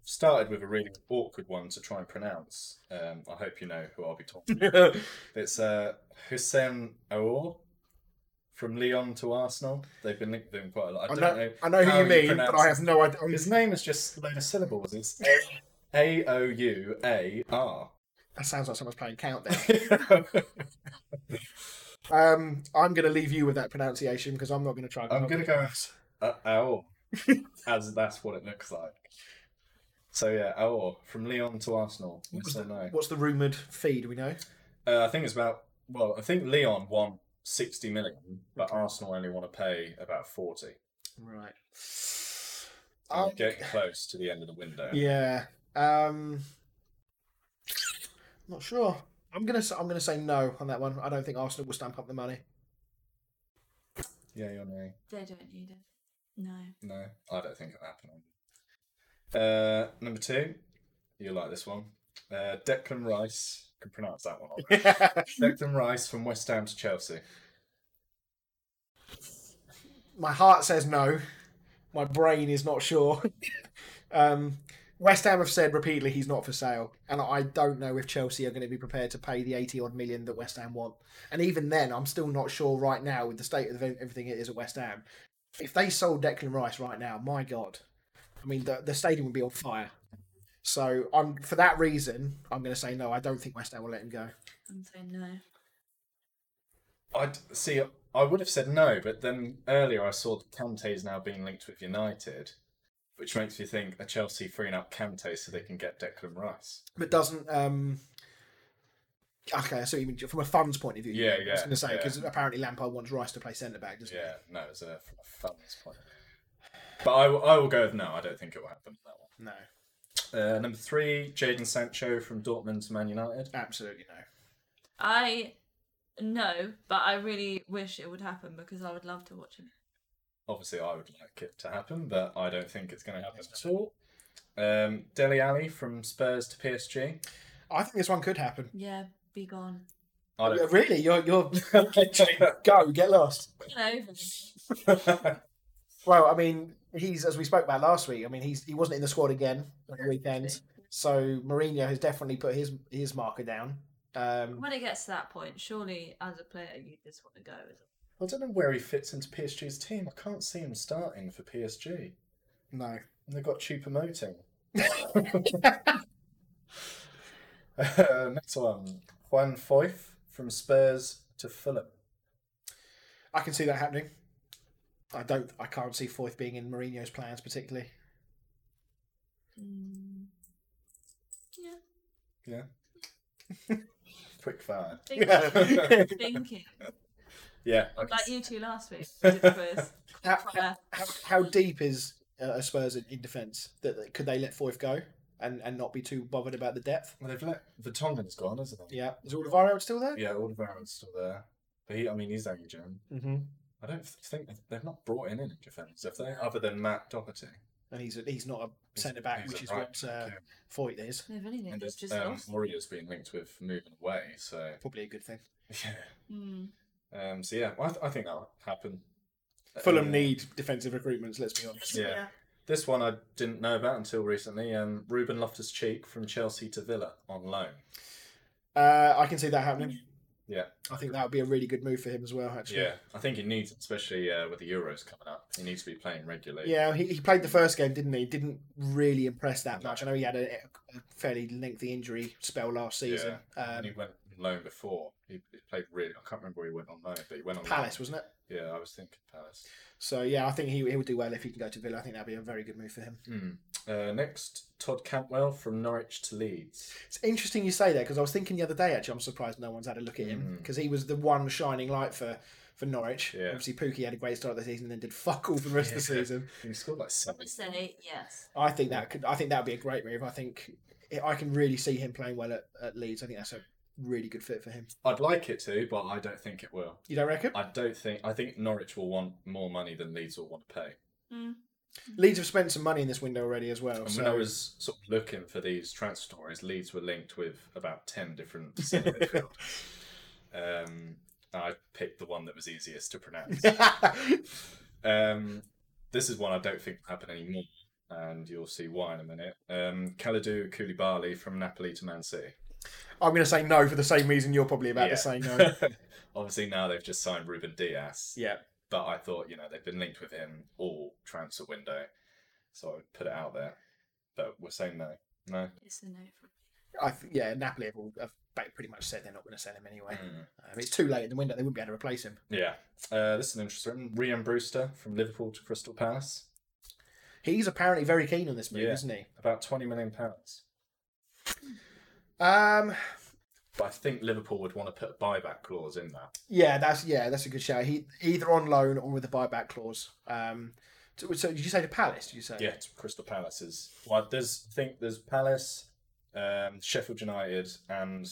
started with a really awkward one to try and pronounce. Um, I hope you know who I'll be talking. *laughs* It's uh, Hussein Aouar from Lyon to Arsenal. They've been linked with him quite a lot. I, I don't know, know. I know who you mean, but I have no idea. His name is just a load of syllables. It's *laughs* A O U A R. That sounds like someone's playing countdown. *laughs* um, I'm going to leave you with that pronunciation because I'm not going to try. I'm gonna go uh, Aouar, as that's what it looks like. So yeah, Aouar from Lyon to Arsenal. What was Yes or the- no? What's the rumored fee? Do we know? Uh, I think it's about. Well, I think Lyon won sixty million, but Arsenal only want to pay about forty. Right. So Um, we're getting close to the end of the window. Yeah. Um, not sure. I'm gonna. s- I'm gonna say no on that one. I don't think Arsenal will stamp up the money. Yeah, you're no? They don't need it. No. No, I don't think it'll happen. Uh, number two, you like this one? Uh, Declan Rice. I can pronounce that one. *laughs* Declan Rice from West Ham to Chelsea. My heart says no. My brain is not sure. um, West Ham have said repeatedly he's not for sale, and I don't know if Chelsea are going to be prepared to pay the eighty odd million that West Ham want. And even then, I'm still not sure right now with the state of everything it is at West Ham. If they sold Declan Rice right now, my God, I mean the the stadium would be on fire. So I'm for that reason, I'm going to say no. I don't think West Ham will let him go. I'm saying no. I see. I would have said no, but then earlier I saw that is now being linked with United, which makes me think are Chelsea freeing up Kante so they can get Declan Rice. But doesn't um. Okay, so you mean from a funds point of view? Yeah, yeah. I was going to say yeah. because apparently Lampard wants Rice to play centre back, doesn't Yeah, no, it's a a funds point of view. But I, will- I will go with no. I don't think it will happen. That he? No, one. Uh, number three, Jadon Sancho from Dortmund to Man United. absolutely no. I no, but I really wish it would happen because I would love to watch him. Obviously, I would like it to happen, but I don't think it's going to happen at all. Um, Dele Alli from Spurs to PSG. I think this one could happen. Yeah, be gone. I don't. Really, you're you're *laughs* go get lost. Get over. *laughs* Well, I mean, he's as we spoke about last week. I mean, he's he wasn't in the squad again at the weekend, so Mourinho has definitely put his his marker down. Um, When it gets to that point, surely as a player you just want to go. As I don't know where he fits into PSG's team. I can't see him starting for PSG. no, And they've got Choupo-Moting. *laughs* uh, next one, Juan Foyth from Spurs to Fulham. I can see that happening. I don't. I can't see Foyth being in Mourinho's plans particularly. Mm. Yeah. Yeah. *laughs* Quick fire. Thinking. *laughs* thinking. Yeah. I can Like you two last week. Did the quiz. How, how, how deep is uh, Spurs in, in defence? That could they let Foyth go and, and not be too bothered about the depth? Well, they've let Vertonghen's gone, hasn't he? Yeah, is Alderweireld still there? Yeah, Alderweireld's still there. But he, I mean, he's aging. Mm-hmm. I don't think they've not brought in any defence, have they? Other than Matt Doherty. And he's a, he's not a centre back, which is right what uh, back, yeah. Foyth is. If anything, And it's there's, just um, lost. Warriors being linked with moving away, so Probably a good thing. yeah. Mm. Um, so yeah, well, I, th- I think that'll happen. Fulham Uh, need defensive recruitments. Let's be honest. Yeah. This one I didn't know about until recently. Um, Ruben Loftus Cheek from Chelsea to Villa on loan. Uh, I can see that happening. Yeah, I think that would be a really good move for him as well. Actually. yeah. I think he needs, especially uh, with the Euros coming up, he needs to be playing regularly. Yeah, he, he played the first game, didn't he? Didn't really impress that No. much. I know he had a, a fairly lengthy injury spell last season. and Um, he went loan before. He, he played really. I can't remember where he went on loan, but he went on Palace, wasn't it? Yeah, I was thinking Palace. So yeah, I think he he would do well if he can go to Villa. I think that'd be a very good move for him. Hmm. Uh, next, Todd Cantwell from Norwich to Leeds. It's interesting you say that because I was thinking the other day. Actually, I'm surprised no one's had a look at him Mm. because he was the one shining light for for Norwich. Yeah. Obviously, Pukki had a great start of the season, and then did fuck all for the rest of the season. *laughs* He scored like seven. I would say yes. I think that could. I think that would be a great move. I think I can really see him playing well at, at Leeds. I think that's a really good fit for him. I'd like it to, but I don't think it will. You don't reckon? I don't think. I think Norwich will want more money than Leeds will want to pay. Mm. Leeds have spent some money in this window already as well. And so when I was sort of looking for these transfer stories, Leeds were linked with about ten different centre midfield. *laughs* Um, I picked the one that was easiest to pronounce. *laughs* Um, this is one I don't think will happen anymore, and you'll see why in a minute. Um, Kalidou Koulibaly from Napoli to Man City. I'm going to say no for the same reason you're probably about to say no. *laughs* Obviously, now they've just signed Ruben Dias. yeah. But I thought, you know, they've been linked with him all transfer window, so I would put it out there. But we're saying no. No. It's a no from I th- yeah, Napoli have, all, have pretty much said they're not going to sell him anyway. Mm. Um, it's too late in the window; they wouldn't be able to replace him. Yeah. Uh, this is an interesting. Rian Brewster from Liverpool to Crystal Palace. He's apparently very keen on this move, Yeah. isn't he? About twenty million pounds. Um, But I think Liverpool would want to put a buyback clause in that. yeah, that's yeah, that's a good shout. He either on loan or with a buyback clause. Um, so, so did you say to Palace? Did you say? Yeah, it's Crystal Palace is. Well, there's I think there's Palace, um, Sheffield United, and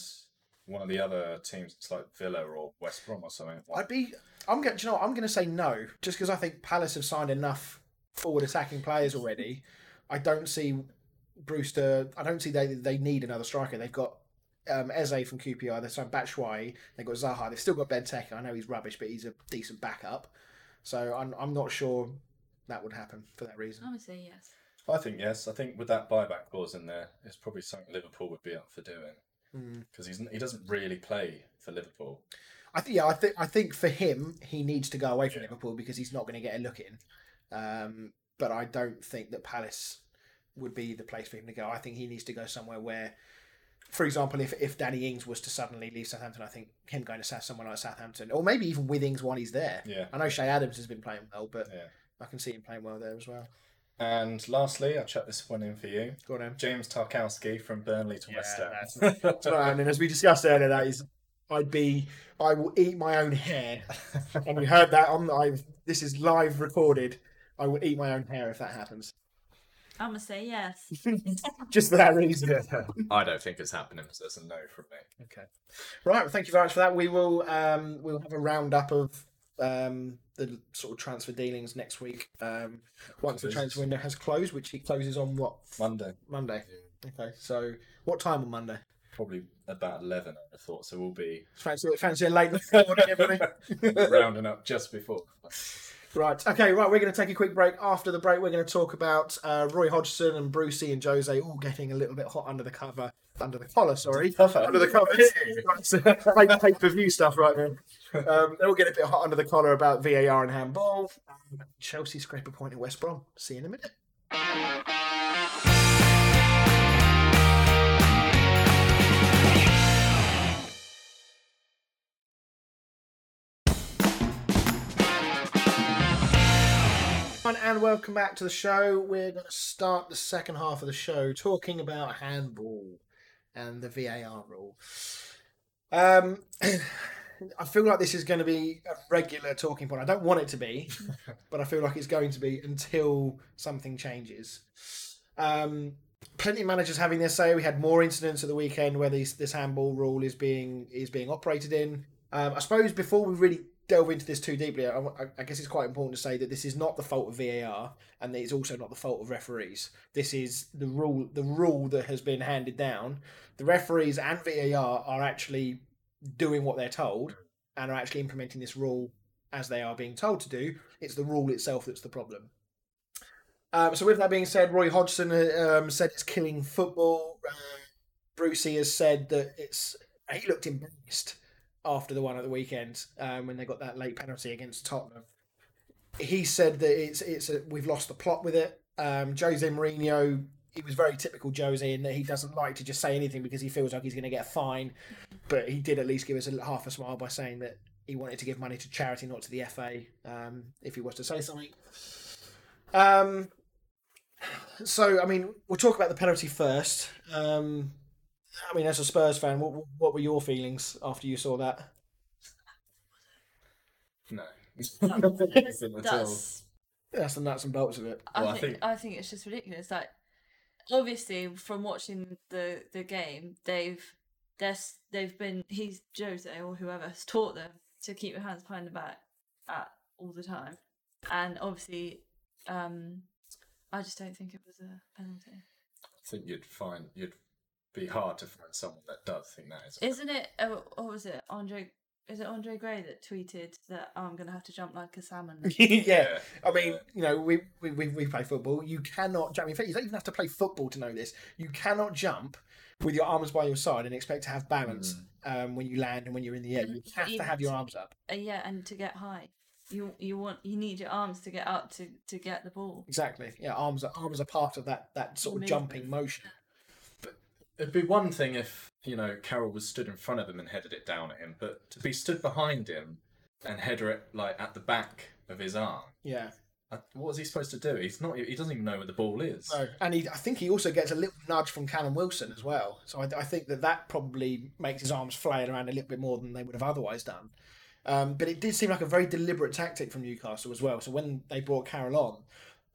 one of the other teams. It's like Villa or West Brom or something. I'd be. I'm going. You know, what? I'm going to say no, just because I think Palace have signed enough forward attacking players already. I don't see Brewster. I don't see they they need another striker. They've got um, Eze from QPR. They've signed Batshuayi. They've got Zaha. They've still got Benteke. I know he's rubbish, but he's a decent backup. So I'm I'm not sure that would happen for that reason. I would say yes. I think yes. I think with that buyback clause in there, it's probably something Liverpool would be up for doing Mm. because he's he doesn't really play for Liverpool. I think yeah, I think I think for him, he needs to go away from Yeah. Liverpool because he's not going to get a look in. Um, but I don't think that Palace would be the place for him to go. I think he needs to go somewhere where for example, if if Danny Ings was to suddenly leave Southampton, I think him going to South somewhere like Southampton, or maybe even with Ings while he's there. Yeah. I know Che Adams has been playing well, but Yeah. I can see him playing well there as well. And lastly, I'll chuck this one in for you. Go on, Em. James Tarkowski from Burnley to Yeah, West Ham. that's- *laughs* So, and as we discussed earlier, that is, I'd be, I will eat my own hair, *laughs* and we heard that on. I this is live recorded. I will eat my own hair if that happens, I'm gonna say yes. *laughs* just for that reason. *laughs* I don't think it's happening, so it's a no from me. Okay. Right. Well, thank you very much for that. We will um we'll have a roundup of um the sort of transfer dealings next week. Um once the transfer window has closed, which it closes on what Monday. Monday. Okay. So what time on Monday? Probably about 11, I would have thought, so we'll be Fancy fancy a late *laughs* morning, everybody. rounding up just before. Right. Okay. Right. We're going to take a quick break. After the break, we're going to talk about uh, Roy Hodgson and Brucey and Jose all getting a little bit hot under the cover, under the collar. Sorry, under the cover. Pay per view stuff right now. Um, they'll get a bit hot under the collar about VAR and handball. Um, Chelsea scrape a point at West Brom. See you in a minute. And welcome back to the show. We're going to start the second half of the show talking about handball and the VAR rule. Um, *clears throat* I feel like this is going to be a regular talking point. I don't want it to be, *laughs* but I feel like it's going to be until something changes. Um, plenty of managers having their say. We had more incidents at the weekend where this this handball rule is being is being operated in. Um, I suppose before we really delve into this too deeply, I, I- guess it's quite important to say that this is not the fault of VAR, and it's also not the fault of referees. This is the rule the rule that has been handed down. The referees and VAR are actually doing what they're told and are actually implementing this rule as they are being told to do. It's the rule itself that's the problem. Um, so, with that being said, Roy Hodgson um, said it's killing football. Uh, Brucey has said that it's. He looked embarrassed after the one at the weekend um, when they got that late penalty against Tottenham. He said that it's it's a, we've lost the plot with it. Um, Jose Mourinho, he was very typical Jose in that he doesn't like to just say anything because he feels like he's going to get a fine, but he did at least give us a half a smile by saying that he wanted to give money to charity, not to the FA, um, if he was to say something. Um, so, I mean, we'll talk about the penalty first. Um, I mean, as a Spurs fan, what, what were your feelings after you saw that? No. *laughs* That's, Nothing at all. that's That's the nuts and bolts of it. I, Well, I think, think- I think it's just ridiculous. Like, obviously, from watching the the game, they've there's they've been he's Jose or whoever has taught them to keep your hands behind the back at all the time, and obviously, um, I just don't think it was a penalty. I think you'd find you'd be hard to find someone that does think that is. Isn't it? Oh, what was it? Andre. Is it Andre Gray that tweeted that oh, I'm going to have to jump like a salmon? now?" *laughs* yeah. I mean, you know, we, we, we, we play football. You cannot jump. In fact, you don't even have to play football to know this. You cannot jump with your arms by your side and expect to have balance um, when you land and when you're in the air. You have to have your arms up. Uh, yeah, and to get high, you you want you need your arms to get up to to get the ball. Exactly. Yeah, arms are arms are part of that that sort of Movement. jumping motion. It'd be one thing if you know Carroll was stood in front of him and headed it down at him, but to be stood behind him and header it like at the back of his arm, Yeah. uh, what was he supposed to do? He's not. He doesn't even know where the ball is. No, and he, I think he also gets a little nudge from Callum Wilson as well. So I, I think that that probably makes his arms flail around a little bit more than they would have otherwise done. Um, but it did seem like a very deliberate tactic from Newcastle as well. So when they brought Carroll on,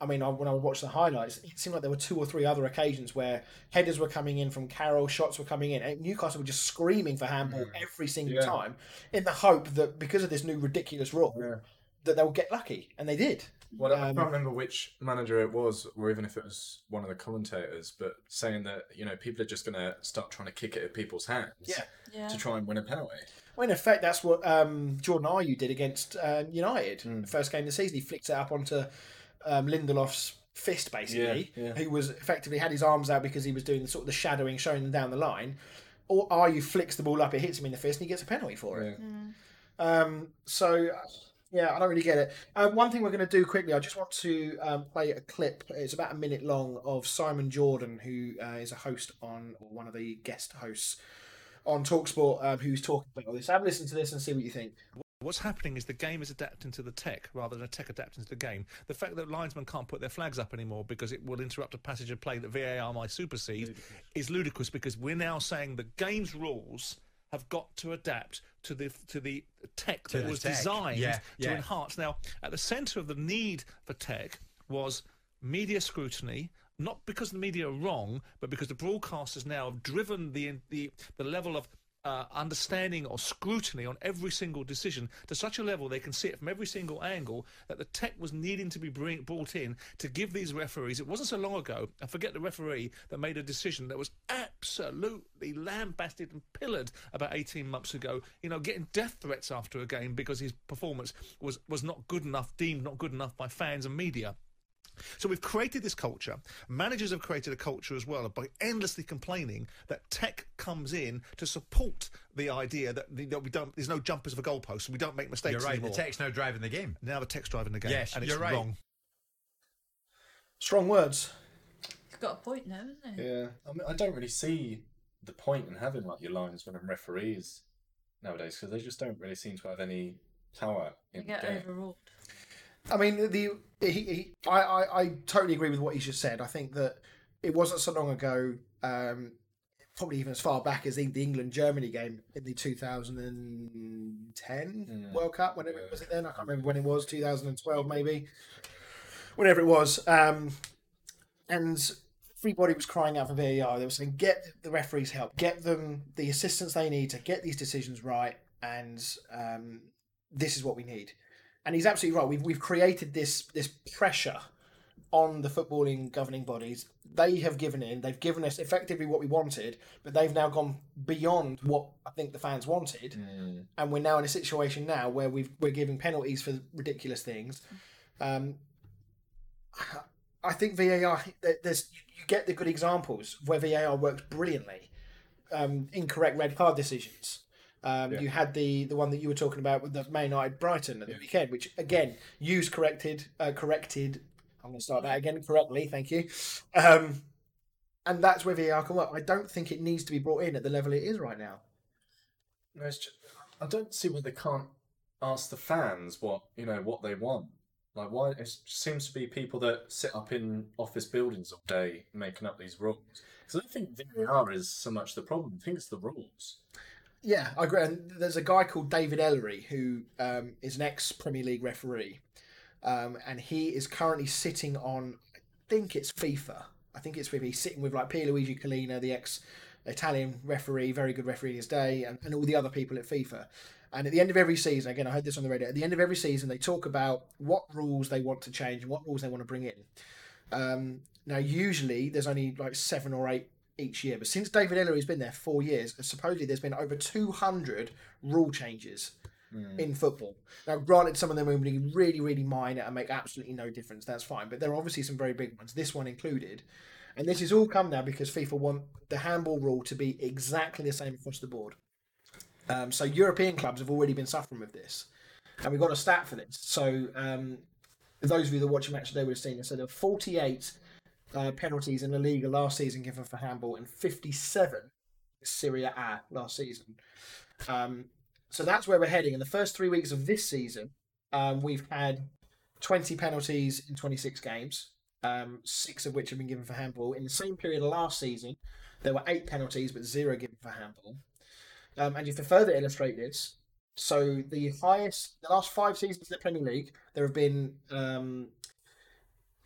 I mean, I, when I watched the highlights, it seemed like there were two or three other occasions where headers were coming in from Carroll, shots were coming in, and Newcastle were just screaming for handball every single Yeah. time, in the hope that because of this new ridiculous rule, Yeah. that they'll get lucky, and they did. Well, I Um, can't remember which manager it was, or even if it was one of the commentators, but saying that you know people are just going to start trying to kick it at people's hands Yeah. Yeah. to try and win a penalty. Well, in effect, that's what um, Jordan Ayew did against uh, United. Mm. The first game of the season, he flicked it up onto um, Lindelof's fist, basically, Yeah, yeah. who was effectively had his arms out because he was doing the sort of the shadowing, showing them down the line. Or Ayew flicks the ball up, it hits him in the fist, and he gets a penalty for it. Yeah. Mm. Um, so, Yeah, I don't really get it. Uh, one thing we're going to do quickly, I just want to um, play a clip. It's about a minute long of Simon Jordan, who uh, is a host on, or one of the guest hosts on Talksport, um, who's talking about all this. Have a listen to this and see what you think. What's happening is the game is adapting to the tech rather than a tech adapting to the game. The fact that linesmen can't put their flags up anymore because it will interrupt a passage of play that VAR might supersede is ludicrous because we're now saying the game's rules have got to adapt to the to the tech To that the was tech. designed Yeah, to yeah. enhance. Now, at the centre of the need for tech was media scrutiny. Not because the media are wrong, but because the broadcasters now have driven the the, the level of uh, understanding or scrutiny on every single decision to such a level they can see it from every single angle that the tech was needing to be bring, brought in to give these referees. It wasn't so long ago, I forget the referee that made a decision that was absolutely lambasted and pillared about 18 months ago, you know, getting death threats after a game because his performance was, was not good enough, deemed not good enough by fans and media. So we've created this culture. Managers have created a culture as well by endlessly complaining that tech comes in to support the idea that, that we don't. There's no jumpers for goalposts. And we don't make mistakes You're right. anymore. The tech's now driving the game. now the tech's driving the game. Yes, and it's you're right. wrong. Strong words. He's got a point now, hasn't he? Yeah, I mean, I don't really see the point in having like your linesmen and referees nowadays because they just don't really seem to have any power They in the get game. overruled. I mean, the he, he, I, I, I totally agree with what he's just said. I think that it wasn't so long ago, um, probably even as far back as the, the England Germany game in the 2010 Mm. World Cup. Whenever it was it then? I can't remember when it was. 2012 maybe. Whenever it was, um, and everybody was crying out for VAR. They were saying, "Get the referees help. Get them the assistance they need to get these decisions right." And um, this is what we need and he's absolutely right. We've we've created this this pressure on the footballing governing bodies. They have given in. They've given us effectively what we wanted, but they've now gone beyond what I think the fans wanted, Mm. and we're now in a situation now where we've we're giving penalties for ridiculous things. Um, I think VAR. there- There's you get the good examples where VAR works brilliantly. Um, incorrect red card decisions. Um, Yeah. You had the the one that you were talking about with the Man United Brighton at the weekend, which again used corrected uh, corrected. I'm going to start that again correctly. Thank you. Um, and that's where VAR can work. I don't think it needs to be brought in at the level it is right now. No, it's just, I don't see why they can't ask the fans what you know what they want. Like why it seems to be people that sit up in office buildings all day making up these rules. Because I don't think VAR is so much the problem. I think it's the rules. Yeah, I agree. And there's a guy called David Elleray who um, is an ex Premier League referee, um, and he is currently sitting on, I think it's FIFA. I think it's FIFA. He's sitting with like Pierluigi Collina, the ex Italian referee, very good referee in his day, and, and all the other people at FIFA. And at the end of every season, again, I heard this on the radio. At the end of every season, they talk about what rules they want to change and what rules they want to bring in. Um, now, usually there's only like seven or eight each year, but since David Elleray's been there four years, supposedly there's been over 200 rule changes in football. Now, granted, some of them will be really, really minor and make absolutely no difference. That's fine, but there are obviously some very big ones. This one included, and this has all come now because FIFA want the handball rule to be exactly the same across the board. Um, so European clubs have already been suffering with this, and we've got a stat for this. So um, those of you that watch a match today would have seen this. So there were 48 uh, penalties in the league last season given for handball, and 57 Serie A last season. Um, so that's where we're heading. In the first three weeks of this season, um, we've had 20 penalties in 26 games, um, six of which have been given for handball. In the same period last season, there were eight penalties, but zero given for handball. Um, and if to further illustrate this, so the highest, the last five seasons of the Premier League, there have been um,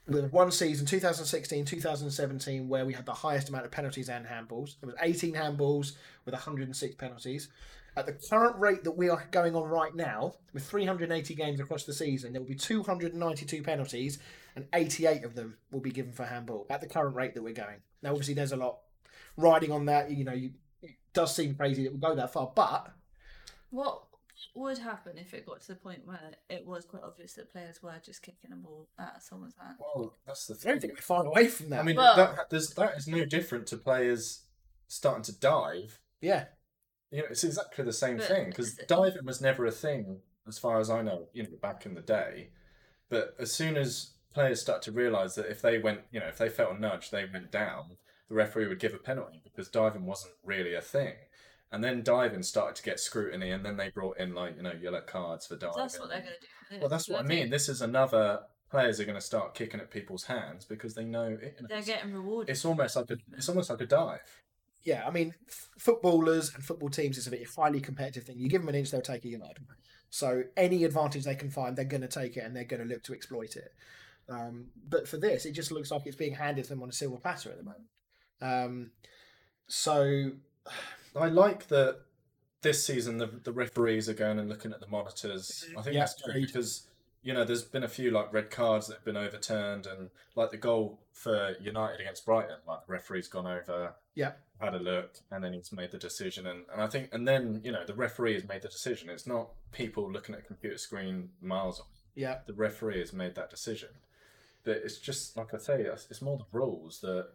one season, 2016, 2017, where we had the highest amount of penalties and handballs. There was 18 handballs with 106 penalties. At the current rate that we are going on right now, with 380 games across the season, there will be 292 penalties, and 88 of them will be given for handball. At the current rate that we're going. Now, obviously, there's a lot riding on that. You know, you, it does seem crazy that we'll go that far, but What would happen if it got to the point where it was quite obvious that players were just kicking a ball at someone's hand? Well, that's the I don't thing. think we're far away from that. I mean, Well- that, there's, that is no different to players starting to dive. yeah. You know, it's exactly the same But- thing because diving was never a thing as far as I know, you know, back in the day. But as soon as players start to realise that if they went, you know, if they felt a nudge, they went down, the referee would give a penalty because diving wasn't really a thing. And then diving started to get scrutiny, and then they brought in like you know yellow cards for diving. That's what they're going to do. for this. Well, that's what I They're mean. This is another players are going to start kicking at people's hands because they know it, They're getting rewarded. it's almost like a it's almost like a dive. Yeah, I mean, f- footballers and football teams is a very highly competitive thing. You give them an inch, they'll take a yard. So any advantage they can find, they're going to take it and they're going to look to exploit it. Um, but for this, it just looks like it's being handed to them on a silver platter at the moment. Um, so I like that this season the the referees are going and looking at the monitors. I think Yeah, that's good agreed. because you know there's been a few like red cards that have been overturned and like the goal for United against Brighton, like the referee's gone over, yeah, had a look, and then he's made the decision. And, and I think and then you know the referee has made the decision. It's not people looking at a computer screen miles away. yeah, The referee has made that decision. But it's just like I say, it's it's more the rules that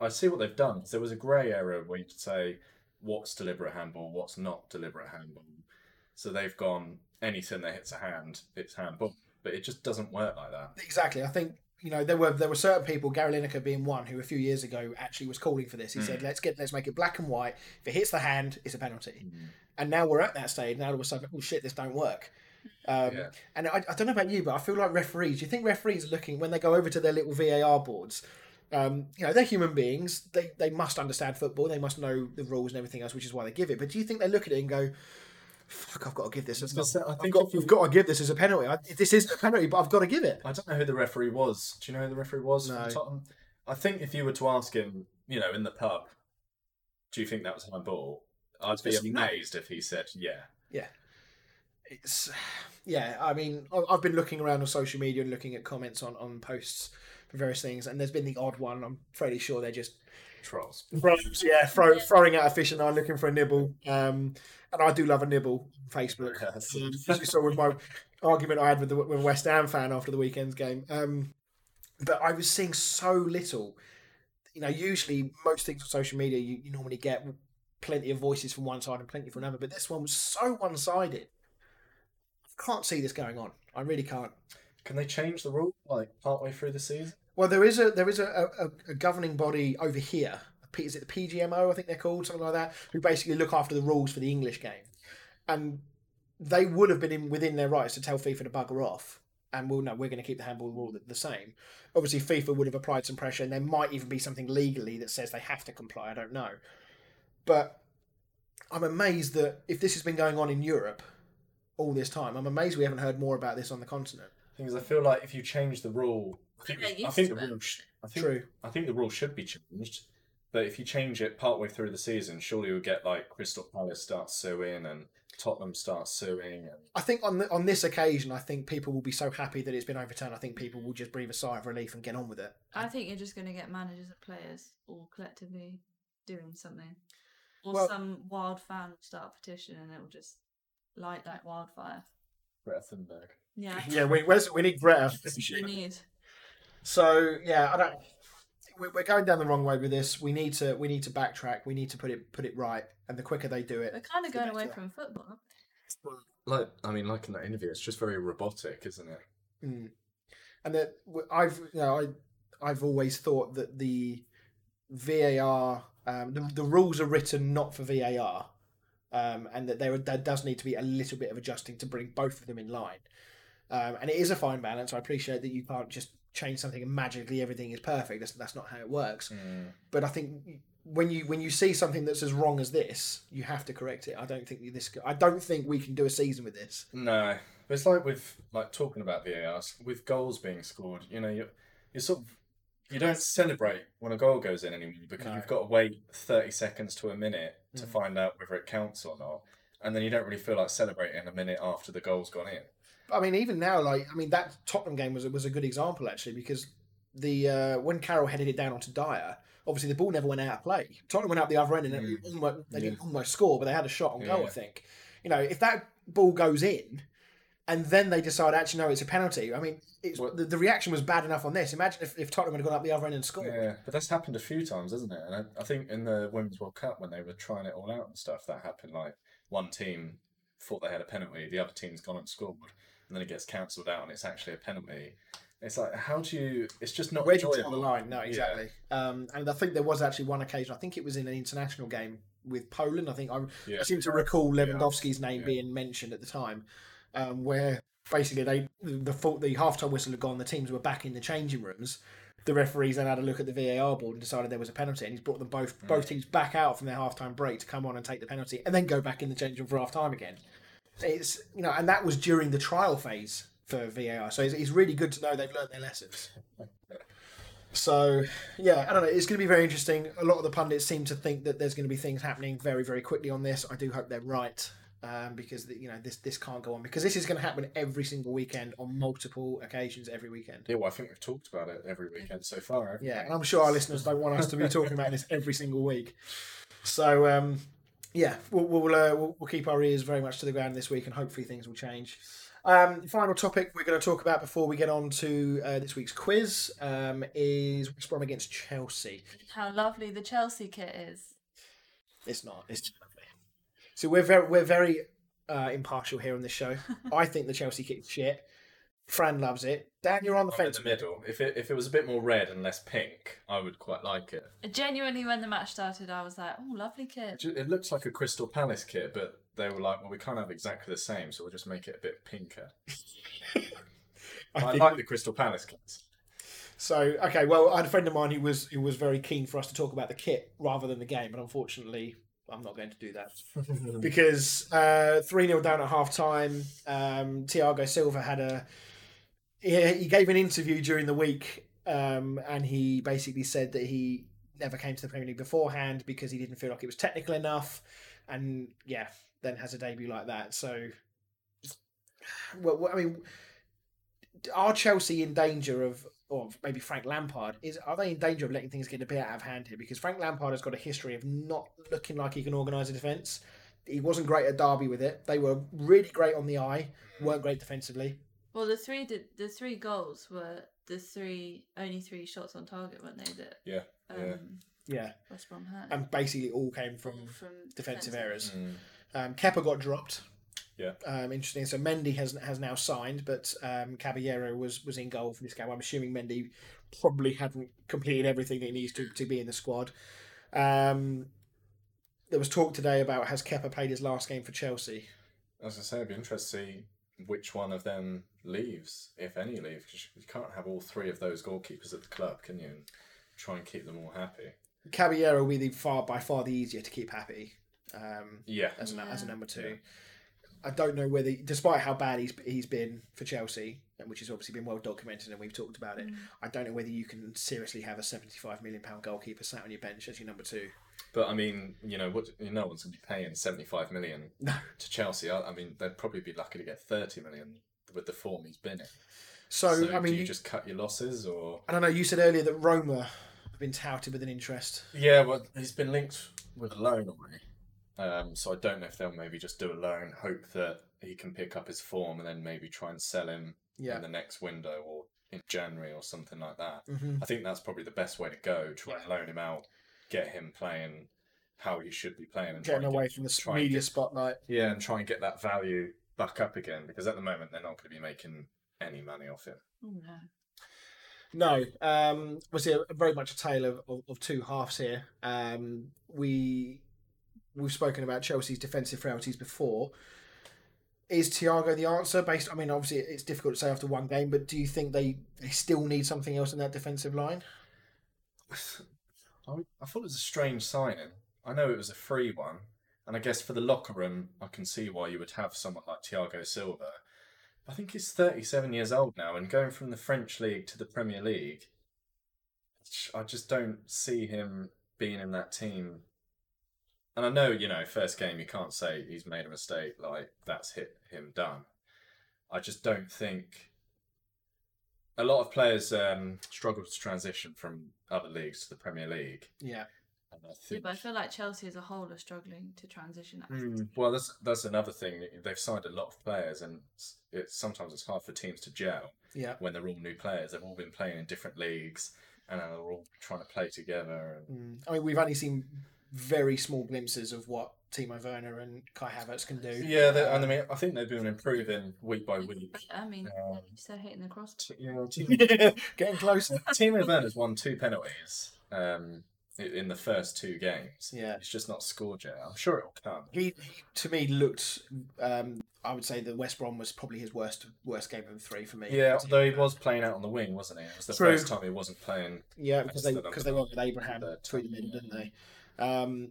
I see what they've done. There was a grey area where you could say what's deliberate handball, what's not deliberate handball. So they've gone anything that hits a hand, it's handball. But it just doesn't work like that. exactly. I think you know there were there were certain people, Gary Lineker being one, who a few years ago actually was calling for this. He said, "Let's get let's make it black and white. If it hits the hand, it's a penalty." And now we're at that stage. Now all of a sudden, oh shit, this don't work. Um, Yeah. And I, I don't know about you, but I feel like referees. Do you think referees are looking when they go over to their little VAR boards? Um, you know, they're human beings. They they must understand football. They must know the rules and everything else, which is why they give it. But do you think they look at it and go, "Fuck, I've got to give this. As gonna say, I I've think got, you... I've got to give this as a penalty. I, this is a penalty, but I've got to give it." I don't know who the referee was. Do you know who the referee was No. I think if you were to ask him, you know, in the pub, do you think that was handball? I'd be It's not. amazed if he said, yeah. Yeah. It's *sighs* yeah. I mean, I've been looking around on social media and looking at comments on on posts various things, and there's been the odd one. I'm fairly sure they're just Trolls. Throws, yeah, throw, throwing out a fish and eye looking for a nibble. Um, and I do love a nibble Facebook. Yes. As you saw with my argument I had with the with a West Ham fan after the weekend's game. Um, but I was seeing so little. You know, usually most things on social media you, you normally get plenty of voices from one side and plenty from another, but this one was so one sided. I can't see this going on. I really can't. Can they change the rule like partway through the season? Well, there is a there is a, a, a governing body over here. Is it the PGMO? I think they're called something like that. Who basically look after the rules for the English game, and they would have been in, within their rights to tell FIFA to bugger off. And well, no, we're going to keep the handball rule the, the same. Obviously, FIFA would have applied some pressure, and there might even be something legally that says they have to comply. I don't know, but I'm amazed that if this has been going on in Europe all this time, I'm amazed we haven't heard more about this on the continent. Things I feel like if you change the rule, I think, They're I think the rule. Sh- I think, True. I think the rule should be changed. But if you change it partway through the season, surely you'll get like Crystal Palace start suing and Tottenham start suing. And I think on the, on this occasion, I think people will be so happy that it's been overturned. I think people will just breathe a sigh of relief and get on with it. I think you're just going to get managers and players all collectively doing something. Or Well- some wild fan will start a petition and it will just light like wildfire. Greta Thunberg. Yeah. Yeah, we we need Greta. We need. So yeah, I don't. we- We're going down the wrong way with this. We need to we need to backtrack. We need to put it put it right. And the quicker they do it, We're kind of going away from football. Like I mean, like in that interview, it's just very robotic, isn't it? Mm. And that I've you know I I've always thought that the VAR um, the, the rules are written not for VAR, um, and that there there does need to be a little bit of adjusting to bring both of them in line. Um, and it is a fine balance. I appreciate that you can't just change something and magically everything is perfect. That's that's not how it works. But I think when you when you see something that's as wrong as this, you have to correct it. I don't think this. I don't think we can do a season with this. No, it's like with like talking about VARs with goals being scored. You know, you're, you're sort of you don't celebrate when a goal goes in anymore because No. you've got to wait thirty seconds to a minute to Mm. find out whether it counts or not, and then you don't really feel like celebrating a minute after the goal's gone in. I mean, even now, like I mean, that Tottenham game was was a good example actually because the uh, when Carroll headed it down onto Dier, obviously the ball never went out of play. Tottenham went out the other end and Mm. almost, they didn't almost score, but they had a shot on goal. I think. You know, if that ball goes in. And then they decide, actually, no, it's a penalty. I mean, the, the reaction was bad enough on this. Imagine if, if Tottenham had gone up the other end and scored. Yeah, but that's happened a few times, isn't it? And I, I think in the Women's World Cup when they were trying it all out and stuff, that happened. Like one team thought they had a penalty, the other team's gone and scored, and then it gets cancelled out and it's actually a penalty. It's like how do you? It's just not Where do you draw the line? No, exactly. Um, and I think there was actually one occasion. I think it was in an international game with Poland. I think I, Yeah. I seem to recall Lewandowski's name Yeah. being mentioned at the time, um, where basically they the fault the halftime whistle had gone. The teams were back in the changing rooms. The referees then had a look at the VAR board and decided there was a penalty, and he's brought them both Mm. both teams back out from their halftime break to come on and take the penalty, and then go back in the changing room for half time again. It's you know, and that was during the trial phase for VAR. So it's, it's really good to know they've learned their lessons. So yeah, I don't know. It's going to be very interesting. A lot of the pundits seem to think that there's going to be things happening very, very quickly on this. I do hope they're right um, because you know this this can't go on because this is going to happen every single weekend on multiple occasions every weekend. Yeah, well, I think we've talked about it every weekend so far. Yeah, and I'm sure our listeners don't want us to be talking about this every single week. So um, yeah, we'll we'll, uh, we'll we'll keep our ears very much to the ground this week, and hopefully things will change. Um, final topic we're going to talk about before we get on to uh, this week's quiz um, is West Brom against Chelsea. How lovely the Chelsea kit is. It's not. It's just lovely. So we're very we're very uh, impartial here on this show. *laughs* I think the Chelsea kit is shit. Fran loves it. Dan, you're on the I'm in fence. the middle. If it if it was a bit more red and less pink, I would quite like it. Genuinely, when the match started, I was like, "Oh, lovely kit." It looks like a Crystal Palace kit, but they were like, well, we can't have exactly the same, so we'll just make it a bit pinker. *laughs* I I think- like the Crystal Palace kits. So okay, well, I had a friend of mine who was who was very keen for us to talk about the kit rather than the game, but unfortunately, I'm not going to do that *laughs* because uh, three 0 down at half time. Um, Thiago Silva had a he, he gave an interview during the week, um, and he basically said that he never came to the Premier League beforehand because he didn't feel like it was technical enough, and yeah, then has a debut like that. So, well, I mean, are Chelsea in danger of, or maybe Frank Lampard is? Are they in danger of letting things get a bit out of hand here? Because Frank Lampard has got a history of not looking like he can organise a defence. He wasn't great at Derby with it. They were really great on the eye, weren't great defensively. Well, the three did the three goals were the three only three shots on target, weren't they? That Yeah, um, yeah. Yeah, West Brom had. and basically all came from All from defensive defensive. errors. Mm. Um, Kepa got dropped. Yeah. Um, interesting. So Mendy has has now signed, but um, Caballero was was in goal for this game. I'm assuming Mendy probably hadn't completed everything that he needs to, to be in the squad. Um, there was talk today about has Kepa played his last game for Chelsea? As I say, it'd be interesting to see which one of them leaves, if any leave, because you can't have all three of those goalkeepers at the club, can you? And try and keep them all happy. Caballero will be the far by far the easier to keep happy. Um, Yeah, as a, as a number two. I don't know whether, despite how bad he's he's been for Chelsea, which has obviously been well documented and we've talked about it. I don't know whether you can seriously have a seventy-five million pound goalkeeper sat on your bench as your number two. but I mean, you know, what? No one's going to be paying seventy-five million No. to Chelsea. I, I mean, they'd probably be lucky to get thirty million with the form he's been in. So, So, I mean, do you you- just cut your losses, or I don't know. You said earlier that Roma have been touted with an interest. yeah? Well, he's been linked with a loan already. Um, so I don't know if they'll maybe just do a loan, hope that he can pick up his form, and then maybe try and sell him Yeah. in the next window or in January or something like that. hmm I think that's probably the best way to go. Try and loan him out, get him playing how he should be playing, and Getting away get- from the media get- spotlight. yeah, and try and get that value back up again because at the moment they're not going to be making any money off him. Oh, no. No, um, was it very much a tale of, of, of two halves here. Um, we we've spoken about Chelsea's defensive frailties before. Is Thiago the answer? Based, I mean, obviously it's difficult to say after one game, but do you think they, they still need something else in that defensive line? I, I thought it was a strange signing. I know it was a free one, and I guess for the locker room, I can see why you would have someone like Thiago Silva. I think he's 37 years old now, and going from the French league to the Premier League, I just don't see him being in that team. And I know, you know, first game you can't say he's made a mistake, like that's hit him done. I just don't think a lot of players um, struggle to transition from other leagues to the Premier League. Yeah, And I Yeah, but I feel like Chelsea as a whole are struggling to transition. Mm, well, that's that's another thing. They've signed a lot of players, and it's, it's sometimes it's hard for teams to gel yeah. when they're all new players. They've all been playing in different leagues, and they're all trying to play together. And Mm. I mean, we've only seen very small glimpses of what Timo Werner and Kai Havertz can do. Yeah, and I mean, I think they've been improving week by week. I mean, Um, you said hitting the cross. T- Yeah, Timo, *laughs* Getting closer. Timo Werner's won two penalties um, i- in the first two games. Yeah. He's just not scored yet. I'm sure it'll come. He, he to me looked. Um, I would say that West Brom was probably his worst worst game of the three for me. Yeah, although he was playing out on the wing, wasn't he? It was the True. first time he wasn't playing. Yeah, because they because they went with Abraham through the middle, didn't they? Um,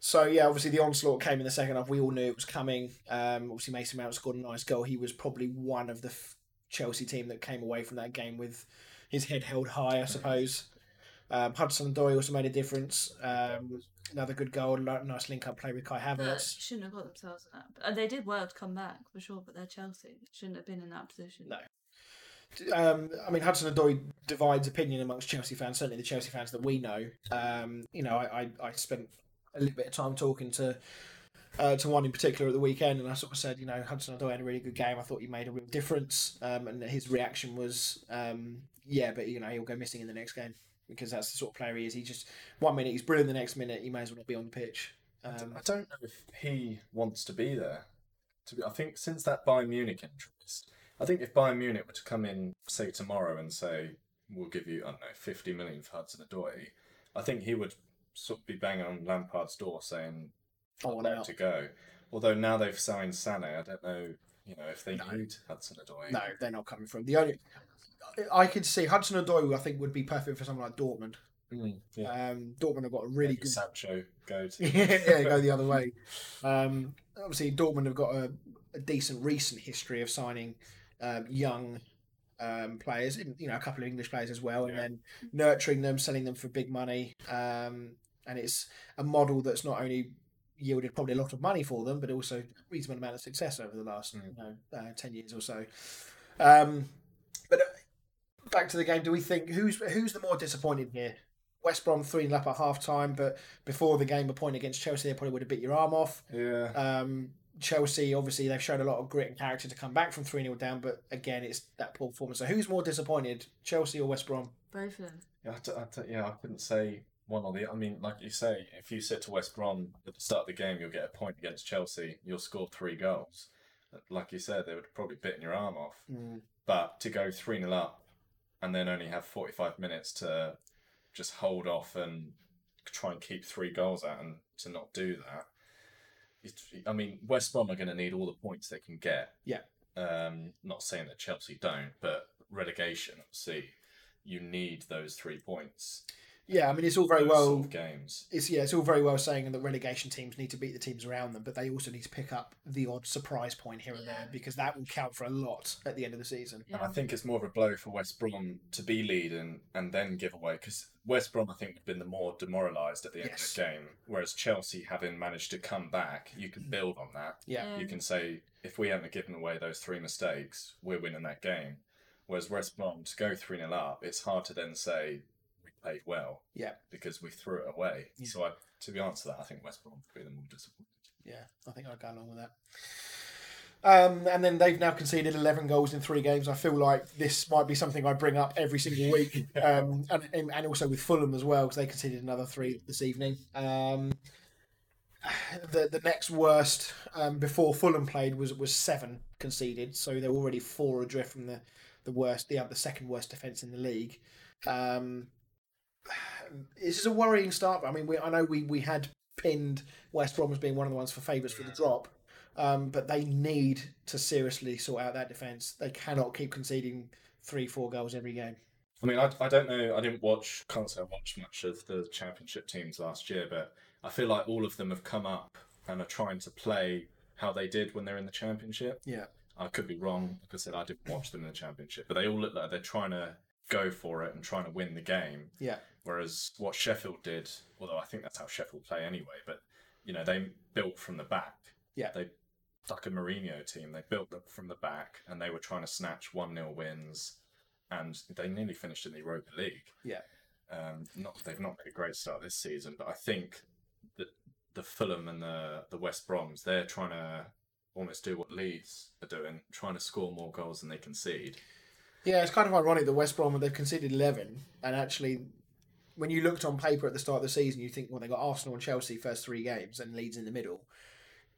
so yeah, obviously the onslaught came in the second half. We all knew it was coming. Um, obviously Mason Mount scored a nice goal. He was probably one of the f- Chelsea team that came away from that game with his head held high, I suppose. Um, Hudson Odoi also made a difference. Um, another good goal, nice link up play with Kai Havertz. shouldn't have got themselves in that. But, uh, they did well to come back for sure, but they're Chelsea. Shouldn't have been in that position. No. Um, I mean, Hudson Odoi divides opinion amongst Chelsea fans. Certainly, the Chelsea fans that we know. Um, you know, I, I, I spent a little bit of time talking to uh, to one in particular at the weekend, and I sort of said, you know, Hudson Odoi had a really good game. I thought he made a real difference, um, and his reaction was, um, yeah, but you know, he'll go missing in the next game because that's the sort of player he is. He just one minute he's brilliant, the next minute he may as well not be on the pitch. Um, I don't know if he wants to be there. To be, I think since that Bayern Munich interest, I think if Bayern Munich were to come in, say tomorrow, and say we'll give you, I don't know, fifty million for Hudson Odoi, I think he would sort of be banging on Lampard's door saying, I "I'd want out." to go." Although now they've signed Sané, I don't know, you know, if they No. need Hudson Odoi. no, they're not coming from the only. I could see Hudson Odoi. I think would be perfect for someone like Dortmund. Mm, yeah. Um, Dortmund have got a really Maybe good Sancho go *laughs* to. yeah, go the other way. *laughs* Um, obviously, Dortmund have got a, a decent recent history of signing um, young um, players, you know, a couple of English players as well, and Yeah. then nurturing them, selling them for big money. Um, and it's a model that's not only yielded probably a lot of money for them, but also a reasonable amount of success over the last Mm. you know, uh, 10 years or so. Um, back to the game, do we think who's who's the more disappointed here? West Brom 3 0 up at half time, but before the game, a point against Chelsea, they probably would have bit your arm off. Yeah. Um, Chelsea, obviously, they've shown a lot of grit and character to come back from 3 0 down, but again, it's that poor performance. So, who's more disappointed, Chelsea or West Brom? Both of them. Yeah, I d- I d- yeah, I couldn't say one or the. other. I mean, like you say, if you sit to West Brom at the start of the game, you'll get a point against Chelsea. You'll score three goals. Like you said, they would have probably bitten your arm off. But to go three 0 up, and then only have forty five minutes to just hold off and try and keep three goals out, and to not do that. It's, I mean, West Brom are going to need all the points they can get. Yeah. Um, not saying that Chelsea don't, but relegation, obviously, you need those three points. Yeah, I mean, it's all very those well. sort of games. It's yeah, it's all very well saying that relegation teams need to beat the teams around them, but they also need to pick up the odd surprise point here and there because that will count for a lot at the end of the season. And I think it's more of a blow for West Brom to be leading and then give away because West Brom, I think, have been the more demoralised at the end Yes. of the game. Whereas Chelsea, having managed to come back, you can mm. build on that. Yeah, You can say, if we hadn't given away those three mistakes, we're winning that game. Whereas West Brom, to go 3 0 up, it's hard to then say we played well yeah, because we threw it away. Yeah. So, I, to be honest to that, I think West Brom would be the more disappointed. yeah. I think I'd go along with that. Um, and then they've now conceded 11 goals in three games. I feel like this might be something I bring up every single week. *laughs* Um, and, and also with Fulham as well, because they conceded another three this evening. Um, the the next worst um, before Fulham played was was seven conceded, so they're already four adrift from the the worst, the the second worst defense in the league. Um, this is a worrying start. I mean, we, I know we, we had pinned West Brom as being one of the ones for favourites for the drop, um, but they need to seriously sort out that defence. They cannot keep conceding three, four goals every game. I mean, I, I don't know. I didn't watch, can't say I watched much of the championship teams last year, but I feel like all of them have come up and are trying to play how they did when they're in the championship. Yeah. I could be wrong. Like I said, I didn't watch them in the championship, but they all look like they're trying to go for it and trying to win the game. Yeah. Whereas what Sheffield did, although I think that's how Sheffield play anyway, but you know they built from the back. Yeah. They like a Mourinho team. They built them from the back, and they were trying to snatch one 0 wins, and they nearly finished in the Europa League. Yeah. Um, not they've not made a great start this season, but I think that the Fulham and the the West Broms they're trying to almost do what Leeds are doing, trying to score more goals than they concede. Yeah, it's kind of ironic that West Brom, they've conceded 11, and actually when you looked on paper at the start of the season, you think, well, they got Arsenal and Chelsea first three games and Leeds in the middle.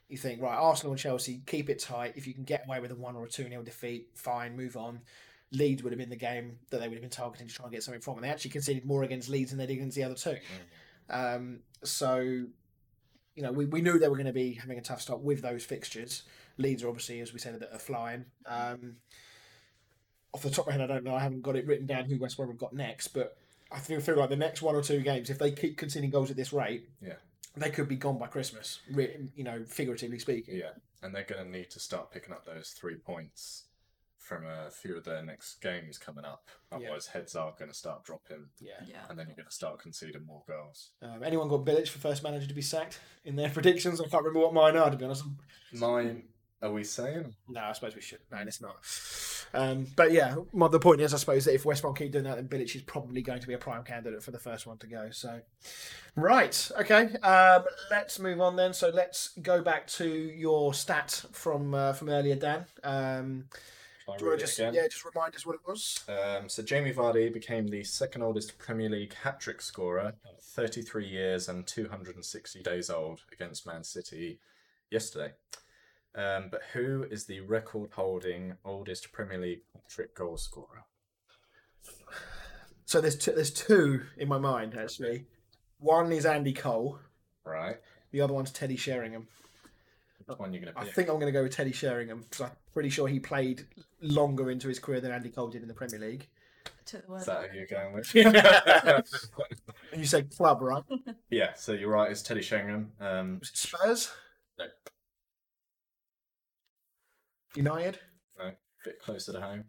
You think, right, Arsenal and Chelsea, keep it tight. If you can get away with a one or a two nil defeat, fine, move on. Leeds would have been the game that they would have been targeting to try and get something from, and they actually conceded more against Leeds than they did against the other two. Um, so, you know, we, we knew they were going to be having a tough start with those fixtures. Leeds are obviously, as we said, that are flying. Um, off the top of my head, I don't know. I haven't got it written down who West Brom have got next, but I feel, feel like the next one or two games, if they keep conceding goals at this rate, Yeah. they could be gone by Christmas. You know, figuratively speaking. Yeah, and they're going to need to start picking up those three points from a few of their next games coming up. Otherwise, heads are going to start dropping, Yeah. Yeah. and then you're going to start conceding more goals. Um, anyone got Bilic for first manager to be sacked in their *laughs* predictions? I can't remember what mine are, to be honest. Mine, are we saying? No, I suppose we should. No, it's not. Um, but yeah, my, the point is, I suppose that if West Brom keep doing that, then Bilic is probably going to be a prime candidate for the first one to go. So, right, okay. Um, let's move on then. So let's go back to your stat from uh, from earlier, Dan. Um, do you read want it to just yeah, just remind us what it was? Um, so Jamie Vardy became the second oldest Premier League hat-trick scorer at 33 years and 260 days old against Man City yesterday. Um, but who is the record-holding oldest Premier League hat-trick goal scorer? So there's two, there's two in my mind actually. One is Andy Cole. Right. The other one's Teddy Sheringham. Which one you're going to pick? I think I'm going to go with Teddy Sheringham because I'm pretty sure he played longer into his career than Andy Cole did in the Premier League. Took the Is that who you're going with? *laughs* You said club, right? *laughs* yeah. So you're right. It's Teddy Sheringham. Um, Spurs? no, United? no, bit closer to home.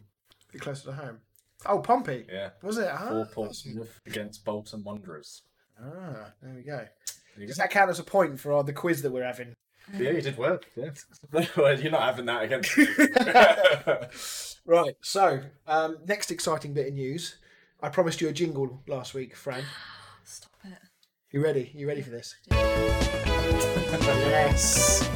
A bit closer to home. Oh, Pompey. Yeah. Was it? Ah, Four points against Bolton Wanderers. Ah, there we go. There Does go. that count as a point for uh, the quiz that we're having? Yeah, you did well. Yeah. *laughs* well, you're not having that against. *laughs* Right. So, um, next exciting bit of news. I promised you a jingle last week, Fran. *gasps* Stop it. You ready? You ready for this? yes.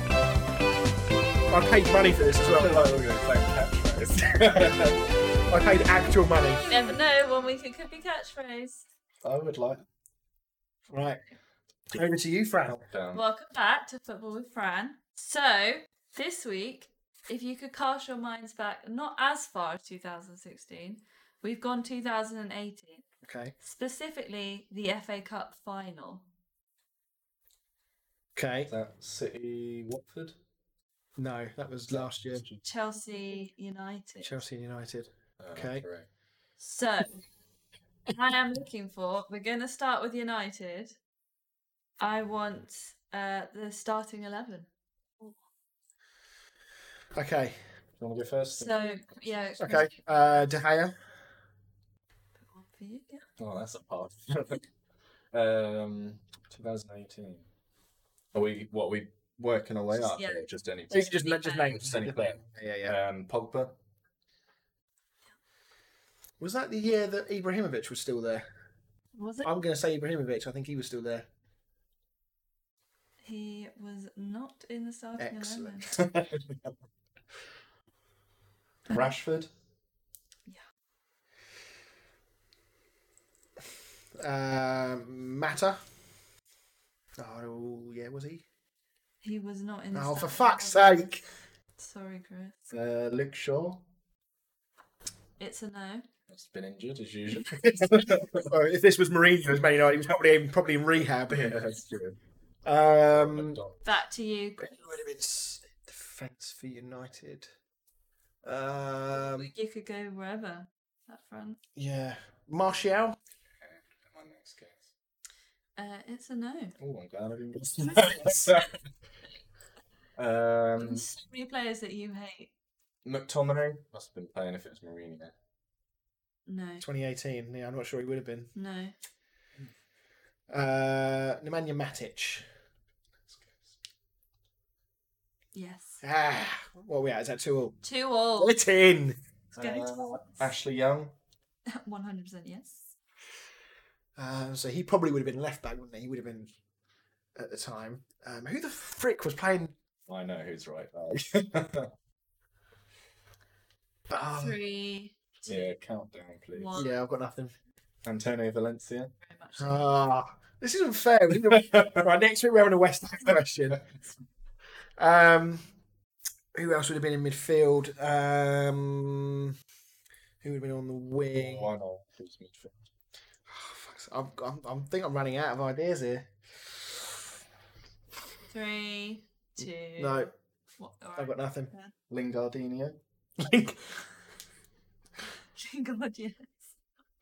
I paid money for this as well. Like we're going to play catchphrase. *laughs* I paid actual money. You never know when we could could be catchphrase. I would like Right. Over to you, Fran. down. Welcome back to Football with Fran. So, this week, if you could cast your minds back not as far as 2016, we've gone 2018. Okay. Specifically, the FA Cup final. Okay. Is that City Watford? No, that was last year. Chelsea United. Chelsea United. Uh, Okay. correct. So, I am looking for, we're going to start with United. I want uh, the starting 11. Okay. Do you want to go first? So, yeah. Okay. Uh, De Gea. One for you, yeah. Oh, that's a part. *laughs* um, 2018. Are we what are we working our way up? Yeah. Or just any? You can just, Just just name name Just any player. Yeah, yeah. Um, Pogba. Was that the year that Ibrahimovic was still there? Was it? I'm going to say Ibrahimovic. I think he was still there. He was not in the starting Excellent. *laughs* 11. Rashford. Yeah. Um, Mata. Oh, yeah, was he? He was not in the Oh, for starting fuck's sake. Sorry, Chris. Uh, Luke Shaw. It's a no. He's been injured as usual. *laughs* If this was Mourinho as Man United, he was probably in, probably in rehab. yeah, that's true. Um, Back to you. who would have been s- defence for United? Um, You could go wherever. That front. yeah, Martial. My next guess. Uh, it's a no. Oh, I'm glad I didn't get *laughs* Um, There's so many players that you hate. McTominay must have been playing if it was Mourinho. No. 2018. Yeah, I'm not sure he would have been. No. Uh, Nemanja Matic. Yes. Ah, what are we at? Is that too old? Too old. It's in. Going Uh. Ashley Young. *laughs* 100% yes. Uh, so he probably would have been left back, wouldn't he? He would have been at the time. Um, who the frick was playing? I know who's right back. Oh, *laughs* Three, two, yeah, countdown, please. one. yeah, I've got nothing. Antonio Valencia. Very actually. Ah, this isn't fair. We need a- *laughs* right, next week we're having a West Ham question. Um, who else would have been in midfield? Um, who would have been on the wing? Why not? Who's midfield? I'm, I'm, I'm think I'm running out of ideas here. Three, two. No, What, I've got nothing. Lingardinho. *laughs* God, yes.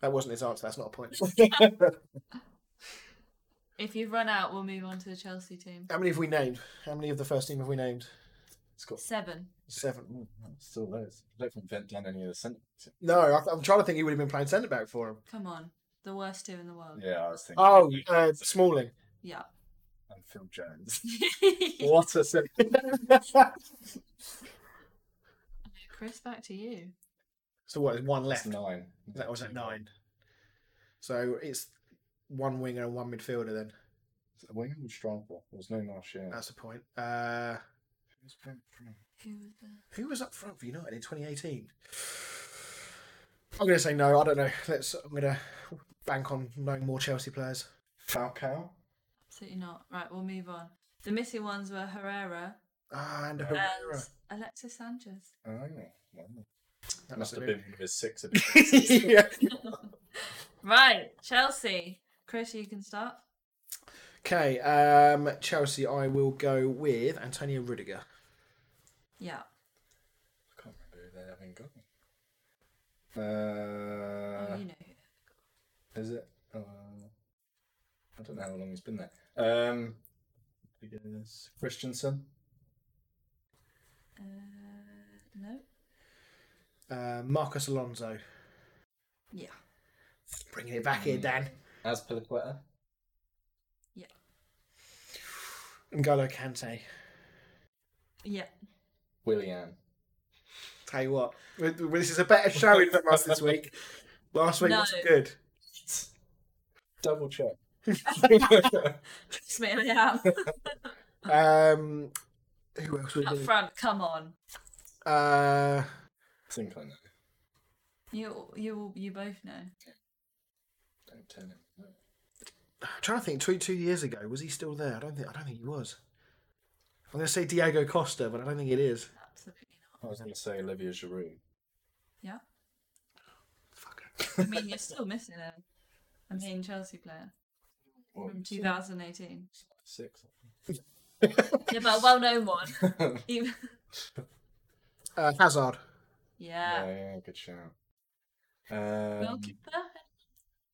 That wasn't his answer. That's not a point. *laughs* *laughs* If you've run out, we'll move on to the Chelsea team. How many have we named? How many of the first team have we named? It's got Seven. Seven. Ooh, still loads. I don't think Vent done any of the centre. No, I, I'm trying to think. He would have been playing centre back for him. Come on. The worst two in the world. Yeah, I was thinking. Oh, uh, Smalling. Yeah. And Phil Jones. *laughs* what a second. *laughs* Chris, back to you. So what? There's one That's left. nine. That was at nine. So it's one winger and one midfielder. Then Winger was and striker. There's no Martial. that's the point. Uh, Who's playing for him? Who was who was up front for United in 2018? I'm going to say no. I don't know. Let's. I'm going to bank on knowing more Chelsea players. Falcao. Absolutely not. Right, we'll move on. The missing ones were Herrera Ah, and and Herrera. Alexis Sanchez. Oh, wow. That Must have been. been one of his six. *laughs* yeah. *laughs* Right, Chelsea. Chris, you can start. Okay. Um, Chelsea. I will go with Antonio Rudiger. Yeah. I can't remember who they haven't got. Oh, Uh, you know. Who. is it? Uh, I don't know how long he's been there. Um, I guess Christensen. Uh, no. Uh, Marcos Alonso. Yeah. Bringing it back here, Dan. Azpilicueta. Yeah. N'Golo Kante. Yeah. Willian. Tell you what, w- w- this is a better showing from us this week. Last week No. was good. Double check. *laughs* Smith yeah. Um, who else would Up be? front, come on. Uh, I think I know. You you you both know. Don't tell him. No. I'm trying to think. Two two years ago, was he still there? I don't think. I don't think he was. I'm going to say Diego Costa, but I don't think it is. Absolutely not. I was going to say Olivier Giroud. not. Fuck. Yeah. I mean, you're still missing a, a main Chelsea player What, from 2018. Six. *laughs* Yeah, but a well-known one. *laughs* Even- *laughs* Uh, Hazard. yeah. Yeah, yeah, good shout. Um, Goalkeeper.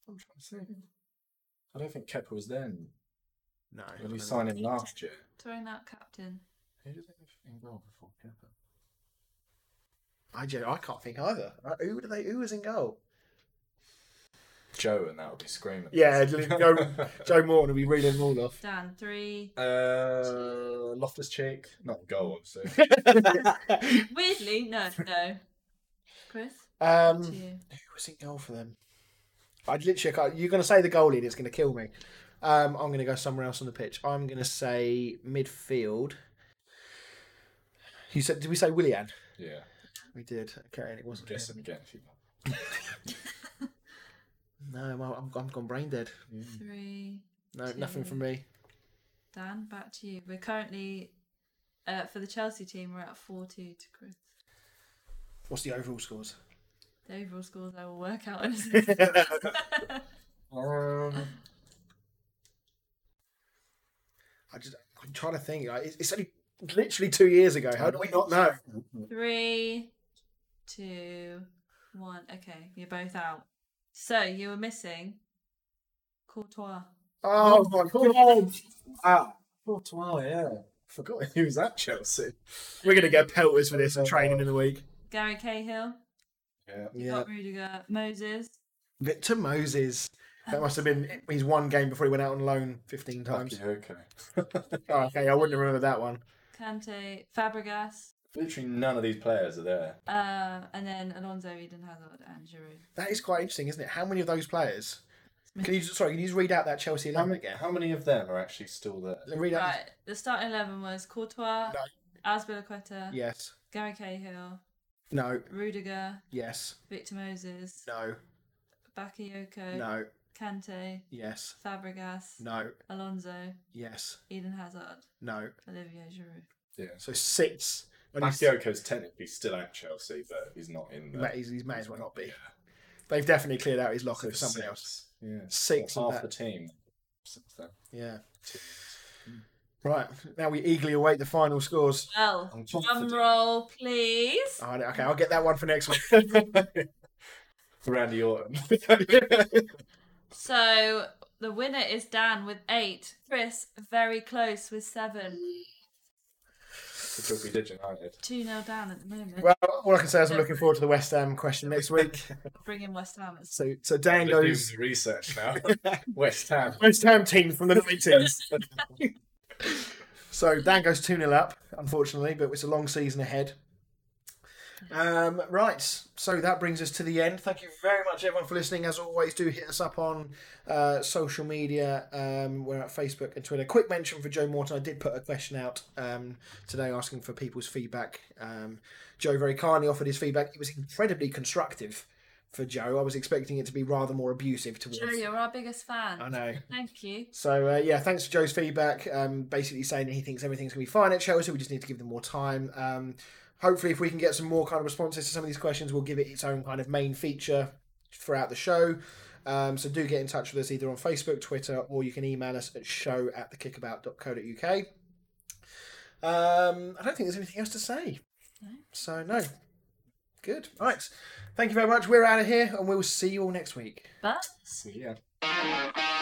I'm trying to say. I don't think Kepa was then. No. When we signed him last year. Throwing out captain. Who did they have in goal before Kepa? I, gen- I can't think either. Who do they? Who was in goal? Joe, and that would be screaming. Yeah, Joe, *laughs* Joe Morton will be reading them all off. Dan, three. Uh, Loftus Cheek, not in goal, obviously. *laughs* Weirdly, no, no. Chris, um, who you. was in goal for them? I literally can't. You're going to say the goalie, and it's going to kill me. Um, I'm going to go somewhere else on the pitch. I'm going to say midfield. You said? Did we say Willian? yeah, We did. Okay, and it wasn't. guess him. him again if you *laughs* No, I'm, I'm, I'm gone brain dead. Three. No, nothing from me. Dan, back to you. We're currently, uh, for the Chelsea team, we're at 4 2 to Chris. What's the overall scores? The overall scores I will work out in a second. Um, I just, I'm trying to think. It's, it's only literally two years ago. How do we not know? Three, two, one. Okay, you're both out. So you were missing Courtois. Oh my god! Ah, Courtois, yeah. Forgot *laughs* he was at Chelsea. we're gonna get pelters for this training in the week. Gary Cahill. Yeah. You Yeah, got Rudiger. Moses. Victor Moses. That must have been his one game before he went out on loan 15 times. Okay. *laughs* Oh, okay, I wouldn't remember that one. Kante. Fabregas. Literally none of these players are there. Uh, and then Alonso, Eden Hazard, and Giroud. That is quite interesting, isn't it? How many of those players? Can you sorry? Can you just read out that Chelsea How eleven many, again? how many of them are actually still there? Read out. Right. The starting eleven was Courtois, No. Azpilicueta, Yes. Gary Cahill, No. Rudiger, Yes. Victor Moses, No. Bakayoko, No. Kante, Yes. Fabregas, No. Alonso, Yes. Eden Hazard, No. Olivier Giroud. Yeah. So six. Only s- Bakayoko's technically still at Chelsea, but he's not in he there. he's, he may as well not be. They've definitely cleared out his locker So for somebody six. else. Yeah. Six Well, half that. the team. Yeah. Two. Right. Now we eagerly await the final scores. Well, drum roll, please. Oh, okay, I'll get that one for next week. *laughs* Randy Orton. *laughs* So the winner is Dan with eight. Chris very close with seven. Because we did United. Two 0 down at the moment. well, all I can say is I'm looking forward to the West Ham question next *laughs* week. Bring in West Ham. So, so Dan We're goes the research now. *laughs* West Ham. West Ham team from the *laughs* 90s. so Dan goes 2 0 up, unfortunately, but it's a long season ahead. Um, right, so that brings us to the end. Thank you very much, everyone, for listening. As always, do hit us up on uh, social media. Um, we're at Facebook and Twitter. Quick mention for Joe Morton. I did put a question out um, today asking for people's feedback. Um, Joe very kindly offered his feedback. It was incredibly constructive for Joe. I was expecting it to be rather more abusive towards. Joe, you're our biggest fan. I know. Thank you. So uh, yeah, thanks for Joe's feedback. Um, basically saying that he thinks everything's going to be fine at Chelsea. We just need to give them more time. Um, hopefully, if we can get some more kind of responses to some of these questions, we'll give it its own kind of main feature throughout the show. Um, so do get in touch with us either on Facebook, Twitter, or you can email us at show at thekickabout.co.uk. Um, I don't think there's anything else to say. No. So no. Good. Right. Thank you very much. We're out of here, and we'll see you all next week. But See ya.